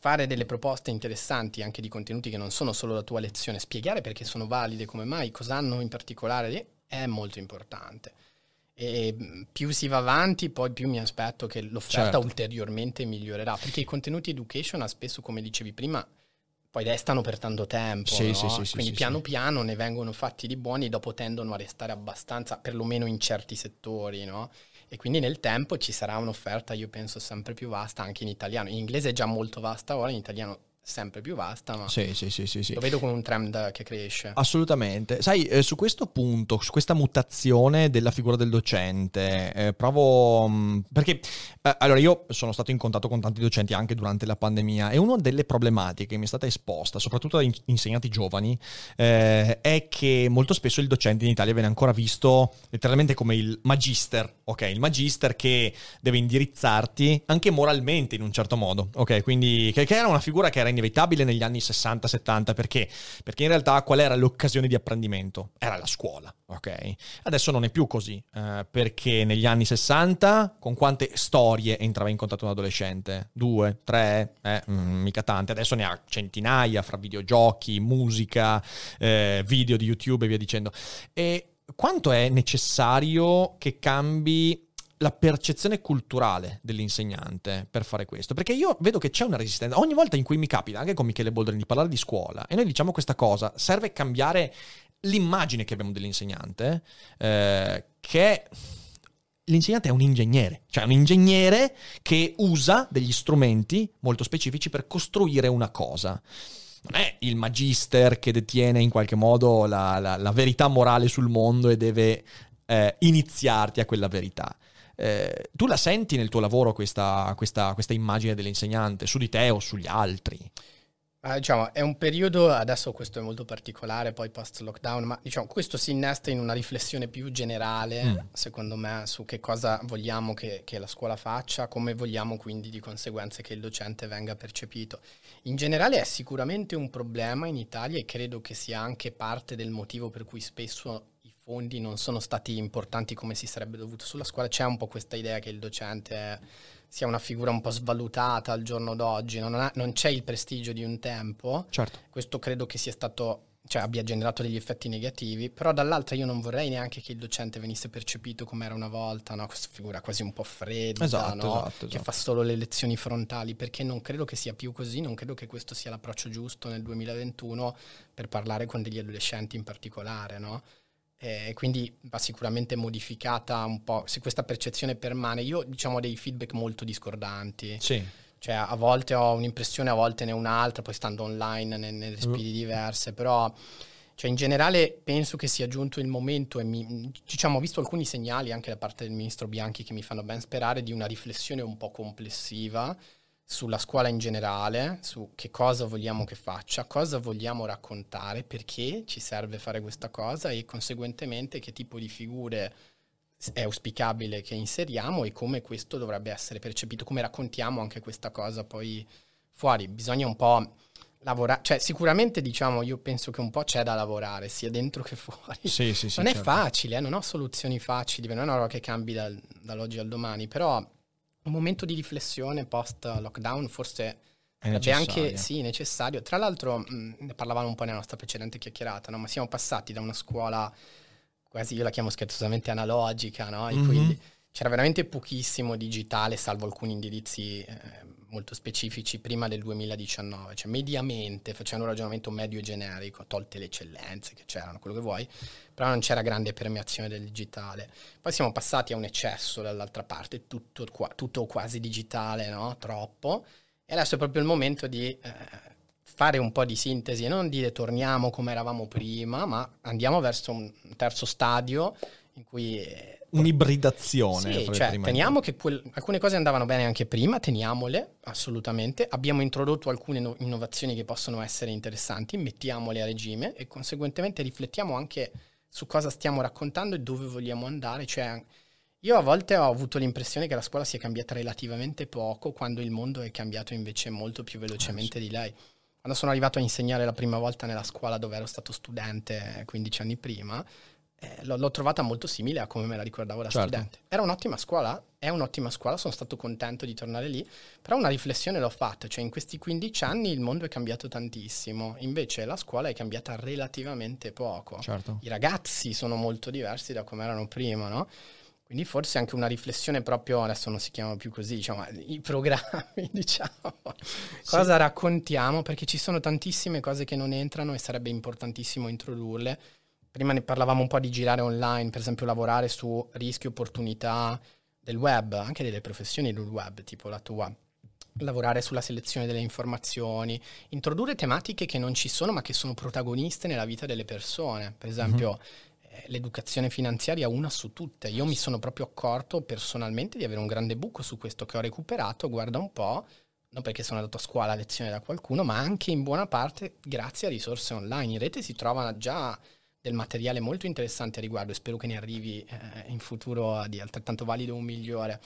fare delle proposte interessanti anche di contenuti che non sono solo la tua lezione, spiegare perché sono valide, come mai, cosa hanno in particolare, è molto importante. E mh, più si va avanti, poi più mi aspetto che l'offerta Certo. ulteriormente migliorerà. Perché i contenuti education, spesso, come dicevi prima, poi restano per tanto tempo. Sì, no? sì, sì, Quindi piano piano ne vengono fatti di buoni e dopo tendono a restare abbastanza, perlomeno in certi settori, no? E quindi nel tempo ci sarà un'offerta, io penso, sempre più vasta anche in italiano. In inglese è già molto vasta ora, in italiano sempre più vasta, ma Sì, sì, sì, sì, sì. lo vedo come un trend che cresce. Assolutamente. Sai, eh, su questo punto, su questa mutazione della figura del docente, eh, provo... mh, perché, eh, allora, io sono stato in contatto con tanti docenti anche durante la pandemia e una delle problematiche che mi è stata esposta, soprattutto da in- insegnanti giovani, eh, è che molto spesso il docente in Italia viene ancora visto letteralmente come il magister, ok? Il magister che deve indirizzarti anche moralmente in un certo modo, ok? Quindi, che, che era una figura che era inevitabile negli anni 60-70, perché? Perché in realtà qual era l'occasione di apprendimento? Era la scuola, ok? Adesso non è più così, eh, perché negli anni 60 con quante storie entrava in contatto un adolescente? Due, tre, eh, mm, mica tante, adesso ne ha centinaia fra videogiochi, musica, eh, video di YouTube e via dicendo. E quanto è necessario che cambi la percezione culturale dell'insegnante per fare questo? Perché io vedo che c'è una resistenza. Ogni volta in cui mi capita, anche con Michele Boldrini, di parlare di scuola, e noi diciamo questa cosa, serve cambiare l'immagine che abbiamo dell'insegnante, eh, che. L'insegnante è un ingegnere, cioè un ingegnere che usa degli strumenti molto specifici per costruire una cosa. Non è il magister che detiene in qualche modo la, la- la verità morale sul mondo e deve eh, iniziarti a quella verità. Eh, tu la senti nel tuo lavoro questa, questa- questa immagine dell'insegnante su di te o sugli altri? Ah, diciamo, è un periodo, adesso questo è molto particolare, poi post lockdown, ma diciamo, questo si innesta in una riflessione più generale, Mm. secondo me, su che cosa vogliamo che, che la scuola faccia, come vogliamo quindi di conseguenza che il docente venga percepito. In generale è sicuramente un problema in Italia e credo che sia anche parte del motivo per cui spesso fondi non sono stati importanti come si sarebbe dovuto sulla scuola. C'è un po' questa idea che il docente sia una figura un po' svalutata al giorno d'oggi, non, ha- non c'è il prestigio di un tempo. Certo. Questo credo che sia stato, cioè abbia generato degli effetti negativi, però dall'altra io non vorrei neanche che il docente venisse percepito come era una volta, no? questa figura quasi un po' fredda, Esatto, no? esatto, che esatto. fa solo le lezioni frontali, perché non credo che sia più così, non credo che questo sia l'approccio giusto nel 2021 per parlare con degli adolescenti in particolare, no? E quindi va sicuramente modificata un po', se questa percezione permane. Io diciamo ho dei feedback molto discordanti. Sì. Cioè, a volte ho un'impressione, a volte ne ho un'altra, poi stando online nelle, nelle respiri diverse, però cioè, in generale penso che sia giunto il momento e mi, diciamo, ho visto alcuni segnali anche da parte del ministro Bianchi che mi fanno ben sperare di una riflessione un po' complessiva sulla scuola in generale, su che cosa vogliamo che faccia, cosa vogliamo raccontare, perché ci serve fare questa cosa e conseguentemente che tipo di figure è auspicabile che inseriamo e come questo dovrebbe essere percepito, come raccontiamo anche questa cosa poi fuori. Bisogna un po' lavorare, cioè sicuramente diciamo io penso che un po' c'è da lavorare sia dentro che fuori. Sì, sì, sì, non è certo. facile, eh, non ho soluzioni facili, non è una roba che cambi dal, dall'oggi al domani, però un momento di riflessione post lockdown forse È anche sì, necessario. Tra l'altro, mh, ne parlavamo un po' nella nostra precedente chiacchierata, no? ma siamo passati da una scuola quasi, io la chiamo scherzosamente analogica, no? in cui Mhm. c'era veramente pochissimo digitale, salvo alcuni indirizzi eh, molto specifici prima del 2019. Cioè, mediamente, facendo un ragionamento medio generico, tolte le eccellenze che c'erano, quello che vuoi, però non c'era grande permeazione del digitale. Poi siamo passati a un eccesso dall'altra parte, tutto, tutto quasi digitale, no? Troppo. E adesso è proprio il momento di eh, fare un po' di sintesi e non dire torniamo come eravamo prima, ma andiamo verso un terzo stadio in cui... eh, Un'ibridazione. sì, cioè, teniamo che quel- alcune cose andavano bene anche prima, teniamole assolutamente. Abbiamo introdotto alcune no- innovazioni che possono essere interessanti, mettiamole a regime e conseguentemente riflettiamo anche su cosa stiamo raccontando e dove vogliamo andare. Cioè, io a volte ho avuto l'impressione che la scuola sia cambiata relativamente poco, quando il mondo è cambiato invece molto più velocemente di lei. Quando sono arrivato a insegnare la prima volta nella scuola dove ero stato studente eh, 15 anni prima, eh, l'ho, l'ho trovata molto simile a come me la ricordavo da Certo. studente. Era un'ottima scuola, è un'ottima scuola, sono stato contento di tornare lì, però una riflessione l'ho fatta, cioè in questi 15 anni il mondo è cambiato tantissimo, invece la scuola è cambiata relativamente poco. Certo. I ragazzi sono molto diversi da come erano prima, no? Quindi forse anche una riflessione proprio, adesso non si chiamano più così, diciamo, i programmi, diciamo, cosa raccontiamo, perché ci sono tantissime cose che non entrano e sarebbe importantissimo introdurle. Prima ne parlavamo un po' di girare online, per esempio lavorare su rischi e opportunità del web, anche delle professioni del web, tipo la tua. Lavorare sulla selezione delle informazioni, introdurre tematiche che non ci sono ma che sono protagoniste nella vita delle persone. Per esempio, eh, l'educazione finanziaria una su tutte. Io mi sono proprio accorto personalmente di avere un grande buco su questo che ho recuperato, guarda un po', non perché sono andato a scuola a lezione da qualcuno, ma anche in buona parte grazie a risorse online. In rete si trova già del materiale molto interessante a riguardo e spero che ne arrivi eh, in futuro di altrettanto valido o un migliore.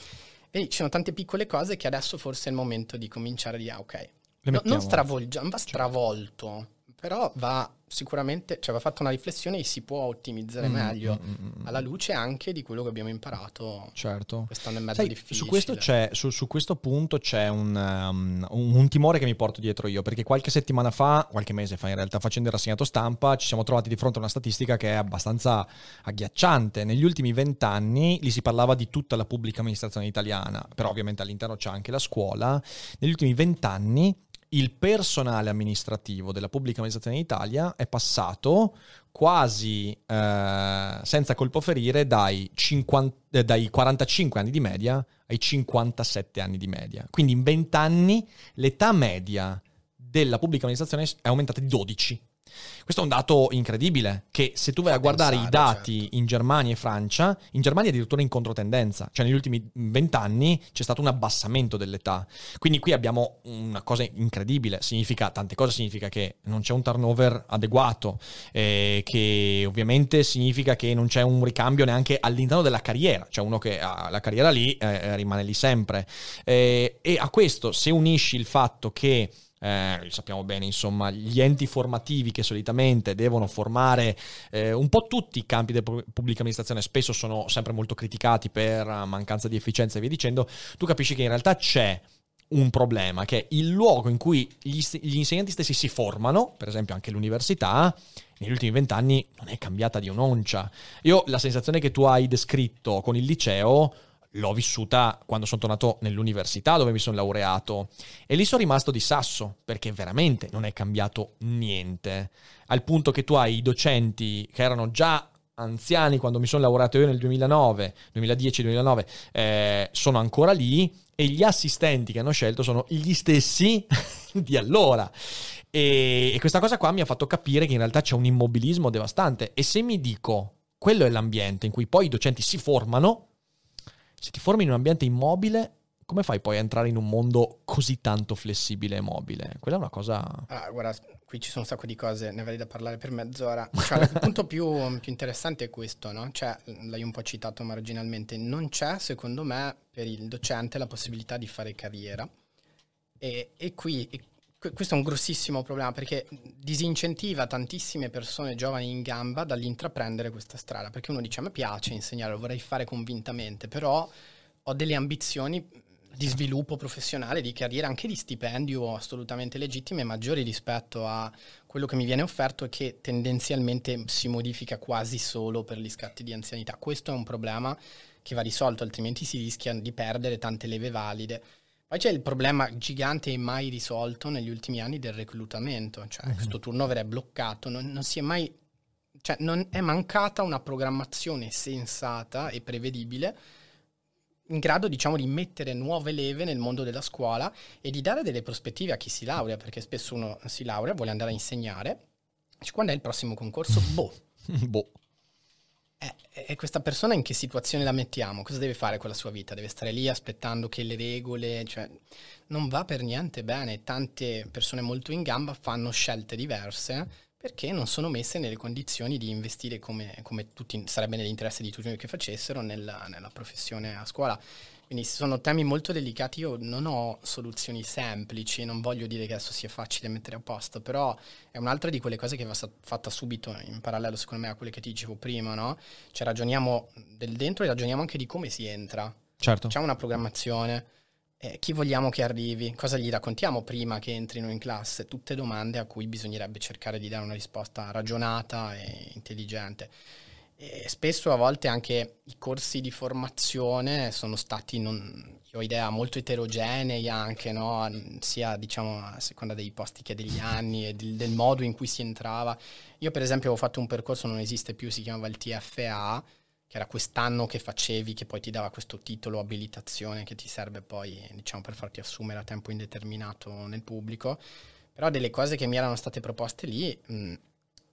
Vedi, ci sono tante piccole cose che adesso forse è il momento di cominciare a dire, ah, ok, No, non stravolgiamo, va stravolto, però va sicuramente, cioè va fatta una riflessione e si può ottimizzare Mm, meglio mm, mm, mm. alla luce anche di quello che abbiamo imparato Certo. quest'anno e mezzo Sai, difficile. su, questo c'è- su- su questo punto c'è un, um, un- un timore che mi porto dietro io, perché qualche settimana fa, qualche mese fa in realtà, facendo il rassegnato stampa, ci siamo trovati di fronte a una statistica che è abbastanza agghiacciante. Negli ultimi vent'anni, lì si parlava di tutta la pubblica amministrazione italiana, però ovviamente all'interno c'è anche la scuola, negli ultimi vent'anni il personale amministrativo della pubblica amministrazione in Italia è passato quasi eh, senza colpo ferire dai, 50 eh, dai 45 anni di media ai 57 anni di media. Quindi in 20 anni l'età media della pubblica amministrazione è aumentata di 12. Questo è un dato incredibile, che se tu vai Fa a guardare i pensare, dati certo. in Germania e Francia, in Germania è addirittura in controtendenza, cioè negli ultimi 20 anni c'è stato un abbassamento dell'età. Quindi qui abbiamo una cosa incredibile, significa tante cose, significa che non c'è un turnover adeguato, eh, che ovviamente significa che non c'è un ricambio neanche all'interno della carriera, cioè uno che ha la carriera lì eh, rimane lì sempre. Eh, e a questo se unisci il fatto che eh, sappiamo bene, insomma, gli enti formativi che solitamente devono formare eh, un po' tutti i campi della pu- pubblica amministrazione, spesso sono sempre molto criticati per mancanza di efficienza e via dicendo, tu capisci che in realtà c'è un problema, che è il luogo in cui gli, gli insegnanti stessi si formano, per esempio anche l'università, negli ultimi vent'anni non è cambiata di un'oncia. Io la sensazione che tu hai descritto con il liceo l'ho vissuta quando sono tornato nell'università dove mi sono laureato e lì sono rimasto di sasso perché veramente non è cambiato niente al punto che tu hai i docenti che erano già anziani quando mi sono laureato io nel 2009, 2010-2009, eh, sono ancora lì e gli assistenti che hanno scelto sono gli stessi di allora. E, e questa cosa qua mi ha fatto capire che in realtà c'è un immobilismo devastante. E se mi dico, quello è l'ambiente in cui poi i docenti si formano, se ti formi in un ambiente immobile, come fai poi a entrare in un mondo così tanto flessibile e mobile? Quella è una cosa... Ah, guarda, qui ci sono un sacco di cose, ne avrei da parlare per mezz'ora. Cioè, il punto più, più, interessante è questo, no? Cioè, l'hai un po' citato marginalmente, non c'è, secondo me, per il docente la possibilità di fare carriera. E, e qui... E questo è un grossissimo problema perché disincentiva tantissime persone giovani in gamba dall'intraprendere questa strada, perché uno dice a me piace insegnare, lo vorrei fare convintamente, però ho delle ambizioni di sviluppo professionale, di carriera, anche di stipendio assolutamente legittime, maggiori rispetto a quello che mi viene offerto e che tendenzialmente si modifica quasi solo per gli scatti di anzianità. Questo è un problema che va risolto, altrimenti si rischia di perdere tante leve valide. Poi c'è il problema gigante e mai risolto negli ultimi anni del reclutamento, cioè uh-huh. questo turnover è bloccato, non, non si è mai, cioè non è mancata una programmazione sensata e prevedibile in grado diciamo di mettere nuove leve nel mondo della scuola e di dare delle prospettive a chi si laurea, perché spesso uno si laurea, vuole andare a insegnare, dice quando è il prossimo concorso? Boh. boh. E questa persona in che situazione la mettiamo? Cosa deve fare con la sua vita? Deve stare lì aspettando che le regole, cioè non va per niente bene. Tante persone molto in gamba fanno scelte diverse perché non sono messe nelle condizioni di investire come, come tutti, sarebbe nell'interesse di tutti noi che facessero nella, nella professione a scuola. Quindi sono temi molto delicati, io non ho soluzioni semplici, non voglio dire che adesso sia facile mettere a posto, però è un'altra di quelle cose che va fatta subito in parallelo secondo me a quelle che ti dicevo prima, no? Cioè ragioniamo del dentro e ragioniamo anche di come si entra. Certo. C'è una programmazione, eh, chi vogliamo che arrivi, cosa gli raccontiamo prima che entrino in classe, tutte domande a cui bisognerebbe cercare di dare una risposta ragionata e intelligente. E spesso a volte anche i corsi di formazione sono stati, non, io ho idea, molto eterogenei anche, no? sia diciamo a seconda dei posti che degli anni e del, del modo in cui si entrava. Io per esempio ho fatto un percorso, non esiste più, si chiamava il TFA, che era quest'anno che facevi, che poi ti dava questo titolo abilitazione che ti serve poi, diciamo, per farti assumere a tempo indeterminato nel pubblico. Però delle cose che mi erano state proposte lì, mh,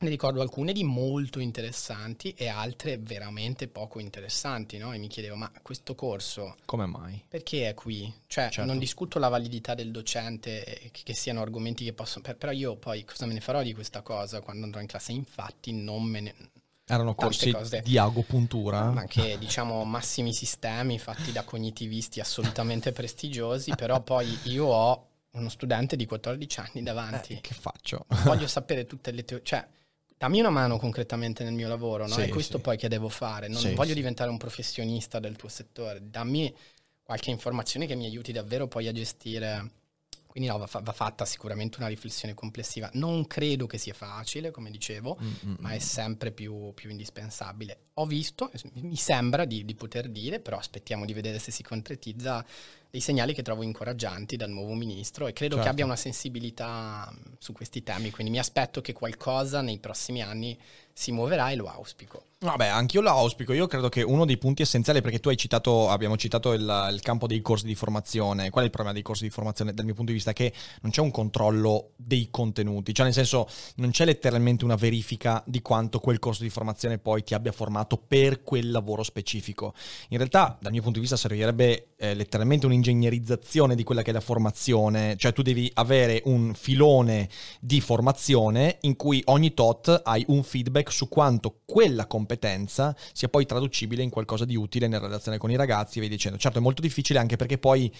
ne ricordo alcune di molto interessanti e altre veramente poco interessanti, no? E mi chiedevo, ma questo corso... Come mai? Perché è qui? Cioè, certo. non discuto la validità del docente, che, che siano argomenti che possono... però io poi cosa me ne farò di questa cosa quando andrò in classe? Infatti non me ne erano corsi cose. di agopuntura. Anche diciamo massimi sistemi fatti da cognitivisti assolutamente prestigiosi, però poi io ho uno studente di 14 anni davanti. Eh, che faccio? Voglio sapere tutte le teorie, cioè dammi una mano concretamente nel mio lavoro, no? Sì, è questo sì. poi che devo fare. Non sì, voglio diventare un professionista del tuo settore, dammi qualche informazione che mi aiuti davvero poi a gestire quindi no, va, fa- va, fatta sicuramente una riflessione complessiva. Non credo che sia facile, come dicevo, mm-hmm. ma è sempre più, più, indispensabile. Ho visto, mi sembra di, di, poter dire, però aspettiamo di vedere se si concretizza, dei segnali che trovo incoraggianti dal nuovo ministro e credo certo. che abbia una sensibilità su questi temi, quindi mi aspetto che qualcosa nei prossimi anni si muoverà e lo auspico. Vabbè, anch'io lo auspico. Io credo che uno dei punti essenziali, perché tu hai citato, abbiamo citato il, il, campo dei corsi di formazione. Qual è il problema dei corsi di formazione dal mio punto di vista? Che non c'è un controllo dei contenuti, cioè nel senso non c'è letteralmente una verifica di quanto quel corso di formazione poi ti abbia formato per quel lavoro specifico. In realtà, dal mio punto di vista, servirebbe eh, letteralmente un'ingegnerizzazione di quella che è la formazione, cioè tu devi avere un filone di formazione in cui ogni tot hai un feedback su quanto quella competenza sia poi traducibile in qualcosa di utile nella relazione con i ragazzi e via dicendo. Certo è molto difficile anche perché poi,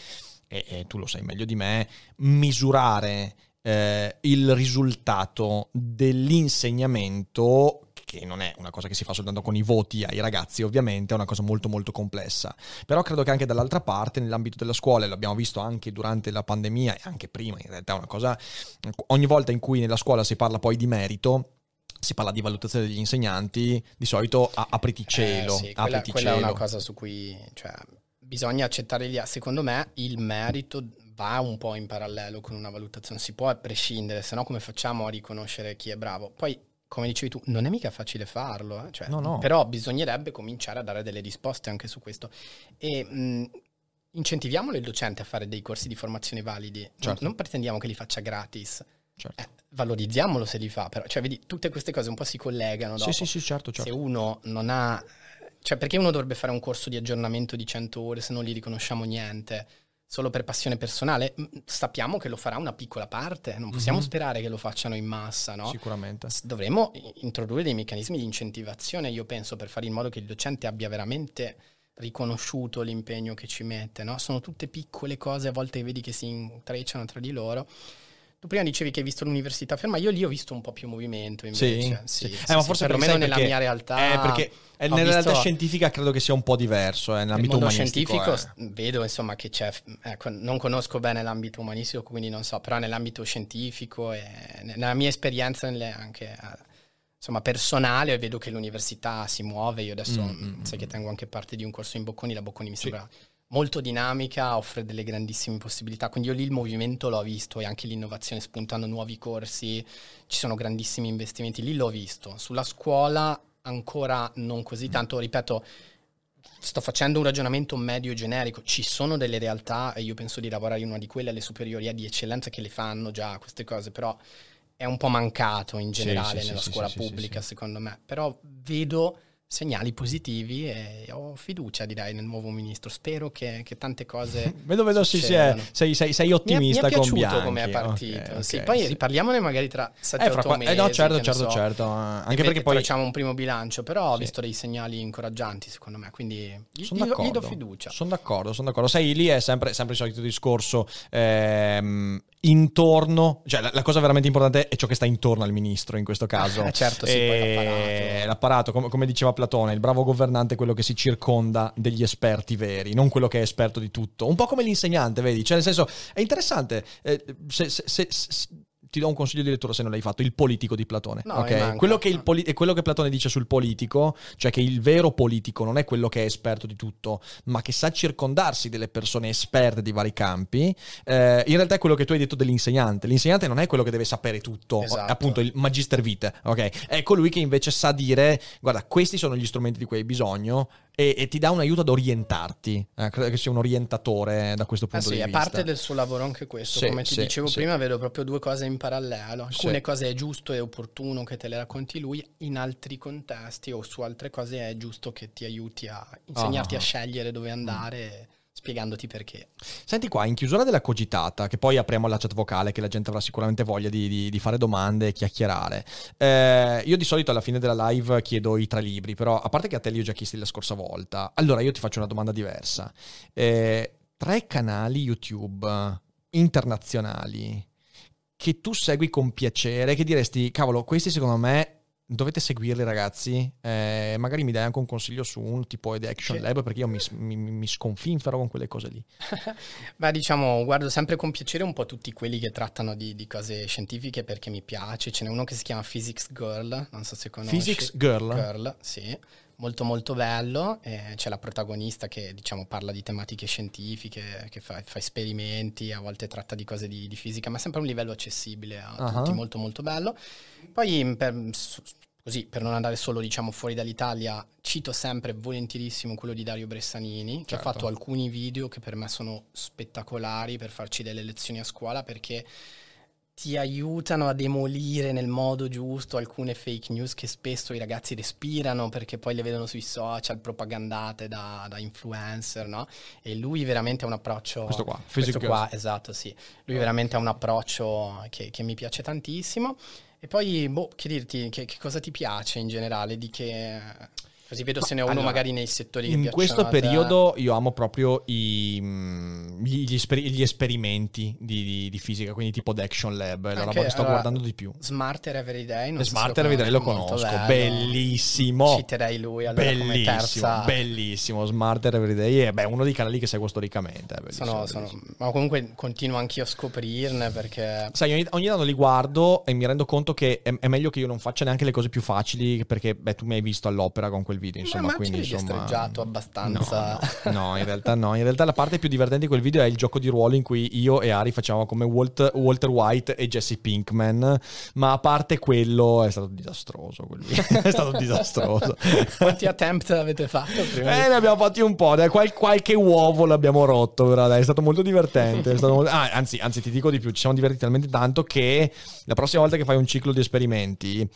e, e tu lo sai meglio di me, misurare eh, il risultato dell'insegnamento che non è una cosa che si fa soltanto con i voti ai ragazzi, ovviamente, è una cosa molto molto complessa. Però credo che anche dall'altra parte, nell'ambito della scuola, e l'abbiamo visto anche durante la pandemia e anche prima, in realtà è una cosa, ogni volta in cui nella scuola si parla poi di merito, si parla di valutazione degli insegnanti, di solito a, apriti cielo. Eh, sì, quella, apriti quella cielo. è una cosa su cui cioè, bisogna accettare gli Secondo me il merito va un po' in parallelo con una valutazione, si può prescindere, se no come facciamo a riconoscere chi è bravo? Poi come dicevi tu, non è mica facile farlo, eh? cioè, No, no. però bisognerebbe cominciare a dare delle risposte anche su questo. E mh, incentiviamolo il docente a fare dei corsi di formazione validi, non- Certo. non pretendiamo che li faccia gratis, Certo. eh, valorizziamolo se li fa, però, cioè, vedi, tutte queste cose un po' si collegano dopo. Sì, sì, sì, certo, certo. Se uno non ha... Cioè, perché uno dovrebbe fare un corso di aggiornamento di 100 ore se non gli riconosciamo niente? Solo per passione personale? Sappiamo che lo farà una piccola parte, non possiamo Mhm. sperare che lo facciano in massa, no? Sicuramente. Dovremmo introdurre dei meccanismi di incentivazione, io penso, per fare in modo che il docente abbia veramente riconosciuto l'impegno che ci mette, no? Sono tutte piccole cose, a volte vedi che si intrecciano tra di loro. Tu prima dicevi che hai visto l'università ferma, io lì ho visto un po' più movimento invece. Sì, sì. sì, Eh, ma sì, forse perlomeno perché nella mia realtà. Eh, perché nella realtà scientifica credo che sia un po' diverso, eh, nel nell'ambito mondo umanistico. scientifico eh. vedo insomma che c'è, ecco, non conosco bene l'ambito umanistico, quindi non so, però nell'ambito scientifico e ne- nella mia esperienza anche eh, insomma personale vedo che l'università si muove, io adesso Mm, mh, mm, sai mm. che tengo anche parte di un corso in Bocconi, la Bocconi mi Sì. Molto dinamica, offre delle grandissime possibilità, quindi io lì il movimento l'ho visto e anche l'innovazione spuntando nuovi corsi, ci sono grandissimi investimenti, lì l'ho visto. Sulla scuola ancora non così tanto, ripeto, sto facendo un ragionamento medio generico, ci sono delle realtà e io penso di lavorare in una di quelle alle superiori di eccellenza che le fanno già queste cose, però è un po' mancato in generale sì, sì, nella sì, scuola pubblica secondo me, però vedo segnali positivi e ho fiducia direi nel nuovo ministro, spero che, che tante cose... Vedo, vedo, sì, sì, sei, sei, sei Mi è, mi ottimista è piaciuto Bianchi. come è partito. ok, sì, sì. poi riparliamone magari tra 7 Eh, 8 fra qua- mesi. eh, no, certo, certo, so. certo. Anche E perché poi facciamo un primo bilancio, però ho Sì. visto dei segnali incoraggianti secondo me, quindi gli, Sono gli do, gli do d'accordo. fiducia. Sono d'accordo, sono d'accordo. Sai, lì è sempre, sempre il solito discorso. ehm, intorno, cioè la, la cosa veramente importante è ciò che sta intorno al ministro in questo caso. Eh, certo, sì, poi E l'apparato. l'apparato, come, come diceva Platone, il bravo governante è quello che si circonda degli esperti veri, non quello che è esperto di tutto. Un po' come l'insegnante, vedi? Cioè, nel senso, è interessante. eh, se- se- se- se- ti do un consiglio di lettura se non l'hai fatto, il politico di Platone. No, ok? mi manca. Quello che il poli- è quello che Platone dice sul politico, cioè che il vero politico non è quello che è esperto di tutto, ma che sa circondarsi delle persone esperte di vari campi, eh, in realtà è quello che tu hai detto dell'insegnante. L'insegnante non è quello che deve sapere tutto, Esatto. appunto il magister vitae, ok? È colui che invece sa dire, guarda, questi sono gli strumenti di cui hai bisogno e, e ti dà un aiuto ad orientarti. Eh, credo che sia un orientatore da questo Eh punto sì, di è vista. parte del suo lavoro anche questo. Sì, Come ti sì, dicevo sì. prima, vedo proprio due cose in parallelo. Alcune Sì. cose è giusto e opportuno che te le racconti lui, in altri contesti o su altre cose è giusto che ti aiuti a insegnarti Ah. a scegliere dove andare, spiegandoti perché. Senti qua, in chiusura della cogitata, che poi apriamo la chat vocale, che la gente avrà sicuramente voglia di, di- di fare domande e chiacchierare. Eh, io di solito alla fine della live chiedo i tre libri, però a parte che a te li ho già chiesti la scorsa volta, allora io ti faccio una domanda diversa. Eh, tre canali YouTube internazionali che tu segui con piacere, che diresti, cavolo, questi secondo me... Dovete seguirli, ragazzi. Eh, magari mi dai anche un consiglio su un tipo di Action Sì. Lab, perché io mi, mi, mi sconfinfero con quelle cose lì. Beh, diciamo, guardo sempre con piacere un po' tutti quelli che trattano di, di cose scientifiche perché mi piace. Ce n'è uno che si chiama Physics Girl, non so se conosci. Physics Girl? Girl, sì. Molto molto bello, eh, c'è la protagonista che diciamo parla di tematiche scientifiche, che fa, fa esperimenti, a volte tratta di cose di, di fisica, ma sempre a un livello accessibile a Ah. tutti, molto molto bello. Poi per, così, per non andare solo diciamo fuori dall'Italia, cito sempre volentierissimo quello di Dario Bressanini, che Certo. ha fatto alcuni video che per me sono spettacolari per farci delle lezioni a scuola perché ti aiutano a demolire nel modo giusto alcune fake news che spesso i ragazzi respirano perché poi le vedono sui social propagandate da, da influencer, no? E lui veramente ha un approccio... Questo qua, questo qua, esatto, sì. Lui veramente ha un approccio che, che mi piace tantissimo. E poi, boh, che dirti, che, che cosa ti piace in generale? Di che... Così vedo se ne ho uno allora, magari nei settori che In questo periodo io amo proprio i, mm, gli, gli esperi- gli esperimenti di, di- di fisica, quindi tipo Action Lab, è la roba che sto allora, guardando di più. Smarter Everyday, non so se Smarter Everyday lo conosci, molto conosco, bello. bellissimo. Citerei lui allora come Bellissimo, terza. bellissimo. Smarter Everyday è beh, uno dei canali che seguo storicamente. bellissimo, Sono, sono- ma comunque continuo anch'io a scoprirne perché Sai, ogni, ogni tanto li guardo e mi rendo conto che è, è meglio che io non faccia neanche le cose più facili perché, beh, tu mi hai visto all'opera con quel video, insomma, ma quindi insomma... destreggiato abbastanza. No, no, no, in realtà no. In realtà la parte più divertente di quel video video è il gioco di ruolo in cui io e Ari facciamo come Walt, Walter White e Jesse Pinkman, ma a parte quello è stato disastroso, quello lì. è stato disastroso. Quanti attempt avete fatto prima? Eh, ne abbiamo fatti un po', qual- qualche uovo l'abbiamo rotto, però dai, è stato molto divertente. stato molto- ah, anzi, anzi, ti dico di più, ci siamo divertiti talmente tanto che la prossima volta che fai un ciclo di esperimenti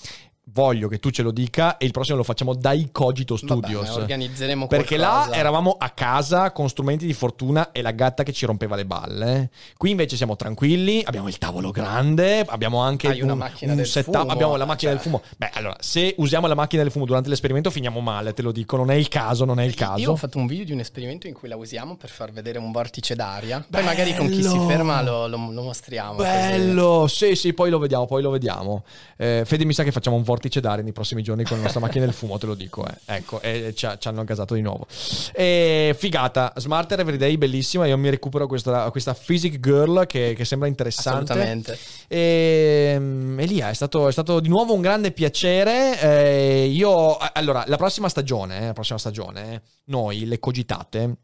voglio che tu ce lo dica e il prossimo lo facciamo dai Cogito Studios. Vabbè, organizzeremo Perché qualcosa. là eravamo a casa con strumenti di fortuna e la gatta che ci rompeva le balle. Qui invece siamo tranquilli, abbiamo il tavolo grande, abbiamo anche Hai una un, macchina un del setup, fumo, abbiamo la macchina cioè. del fumo. Beh, allora, se usiamo la macchina del fumo durante l'esperimento finiamo male, te lo dico, non è il caso, non è il caso. Io ho fatto un video di un esperimento in cui la usiamo per far vedere un vortice d'aria. Poi magari con chi si Bello! ferma lo, lo- lo mostriamo. così. Bello, sì, sì, poi lo vediamo, poi lo vediamo. Eh, Fede mi sa che facciamo un vortice d'aria nei prossimi giorni con la nostra macchina del fumo, te lo dico. eh. Ecco, e ci, ha- ci hanno gasato di nuovo. E, figata, Smarter Everyday, bellissima. Io mi recupero questa, questa Physic Girl che, che sembra interessante. Assolutamente. E, mm, Elia, è stato, è stato di nuovo un grande piacere. Eh, io, allora, la prossima stagione, eh, la prossima stagione, noi le cogitate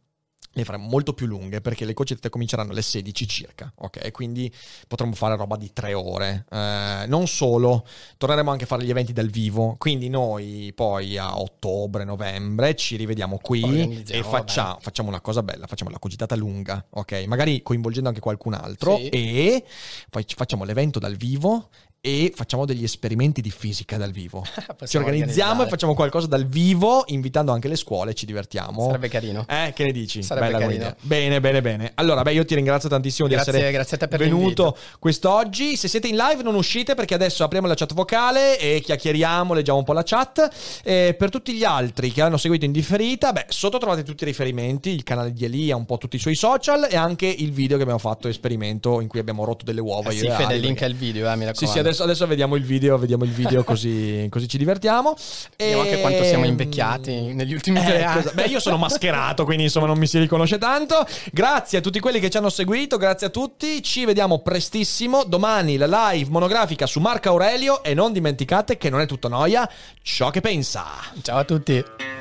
le faremo molto più lunghe perché le cogitate cominceranno alle 16 circa, ok? Quindi potremo fare roba di tre ore. Eh, non solo, torneremo anche a fare gli eventi dal vivo. Quindi noi poi a ottobre, novembre ci rivediamo qui e facciamo, facciamo una cosa bella, facciamo la cogitata lunga, ok? Magari coinvolgendo anche qualcun altro Sì. e poi ci facciamo l'evento dal vivo e facciamo degli esperimenti di fisica dal vivo. Ci organizziamo e facciamo qualcosa dal vivo, invitando anche le scuole, ci divertiamo. Sarebbe carino. Eh, che ne dici? Sarebbe Bella carino. idea. Bene, bene, bene. Allora, beh, io ti ringrazio tantissimo Grazie- di essere grazie a te per venuto l'invito. quest'oggi. Se siete in live, non uscite perché adesso apriamo la chat vocale e chiacchieriamo, leggiamo un po' la chat. E per tutti gli altri che hanno seguito in differita, beh, sotto trovate tutti i riferimenti: il canale di Elia, un po' tutti i suoi social e anche il video che abbiamo fatto esperimento in cui abbiamo rotto delle uova. Eh io sì, Fede, il link al video, eh, mi Sì, raccomando. sì, adesso, adesso vediamo il video, vediamo il video così, così ci divertiamo. Vediamo anche quanto siamo invecchiati negli ultimi tre Eh, anni. cosa- Beh, io sono mascherato, quindi insomma non mi si riconosce tanto. Grazie a tutti quelli che ci hanno seguito, grazie a tutti. Ci vediamo prestissimo. Domani la live monografica su Marco Aurelio. E non dimenticate che non è tutto noia ciò che pensa. Ciao a tutti.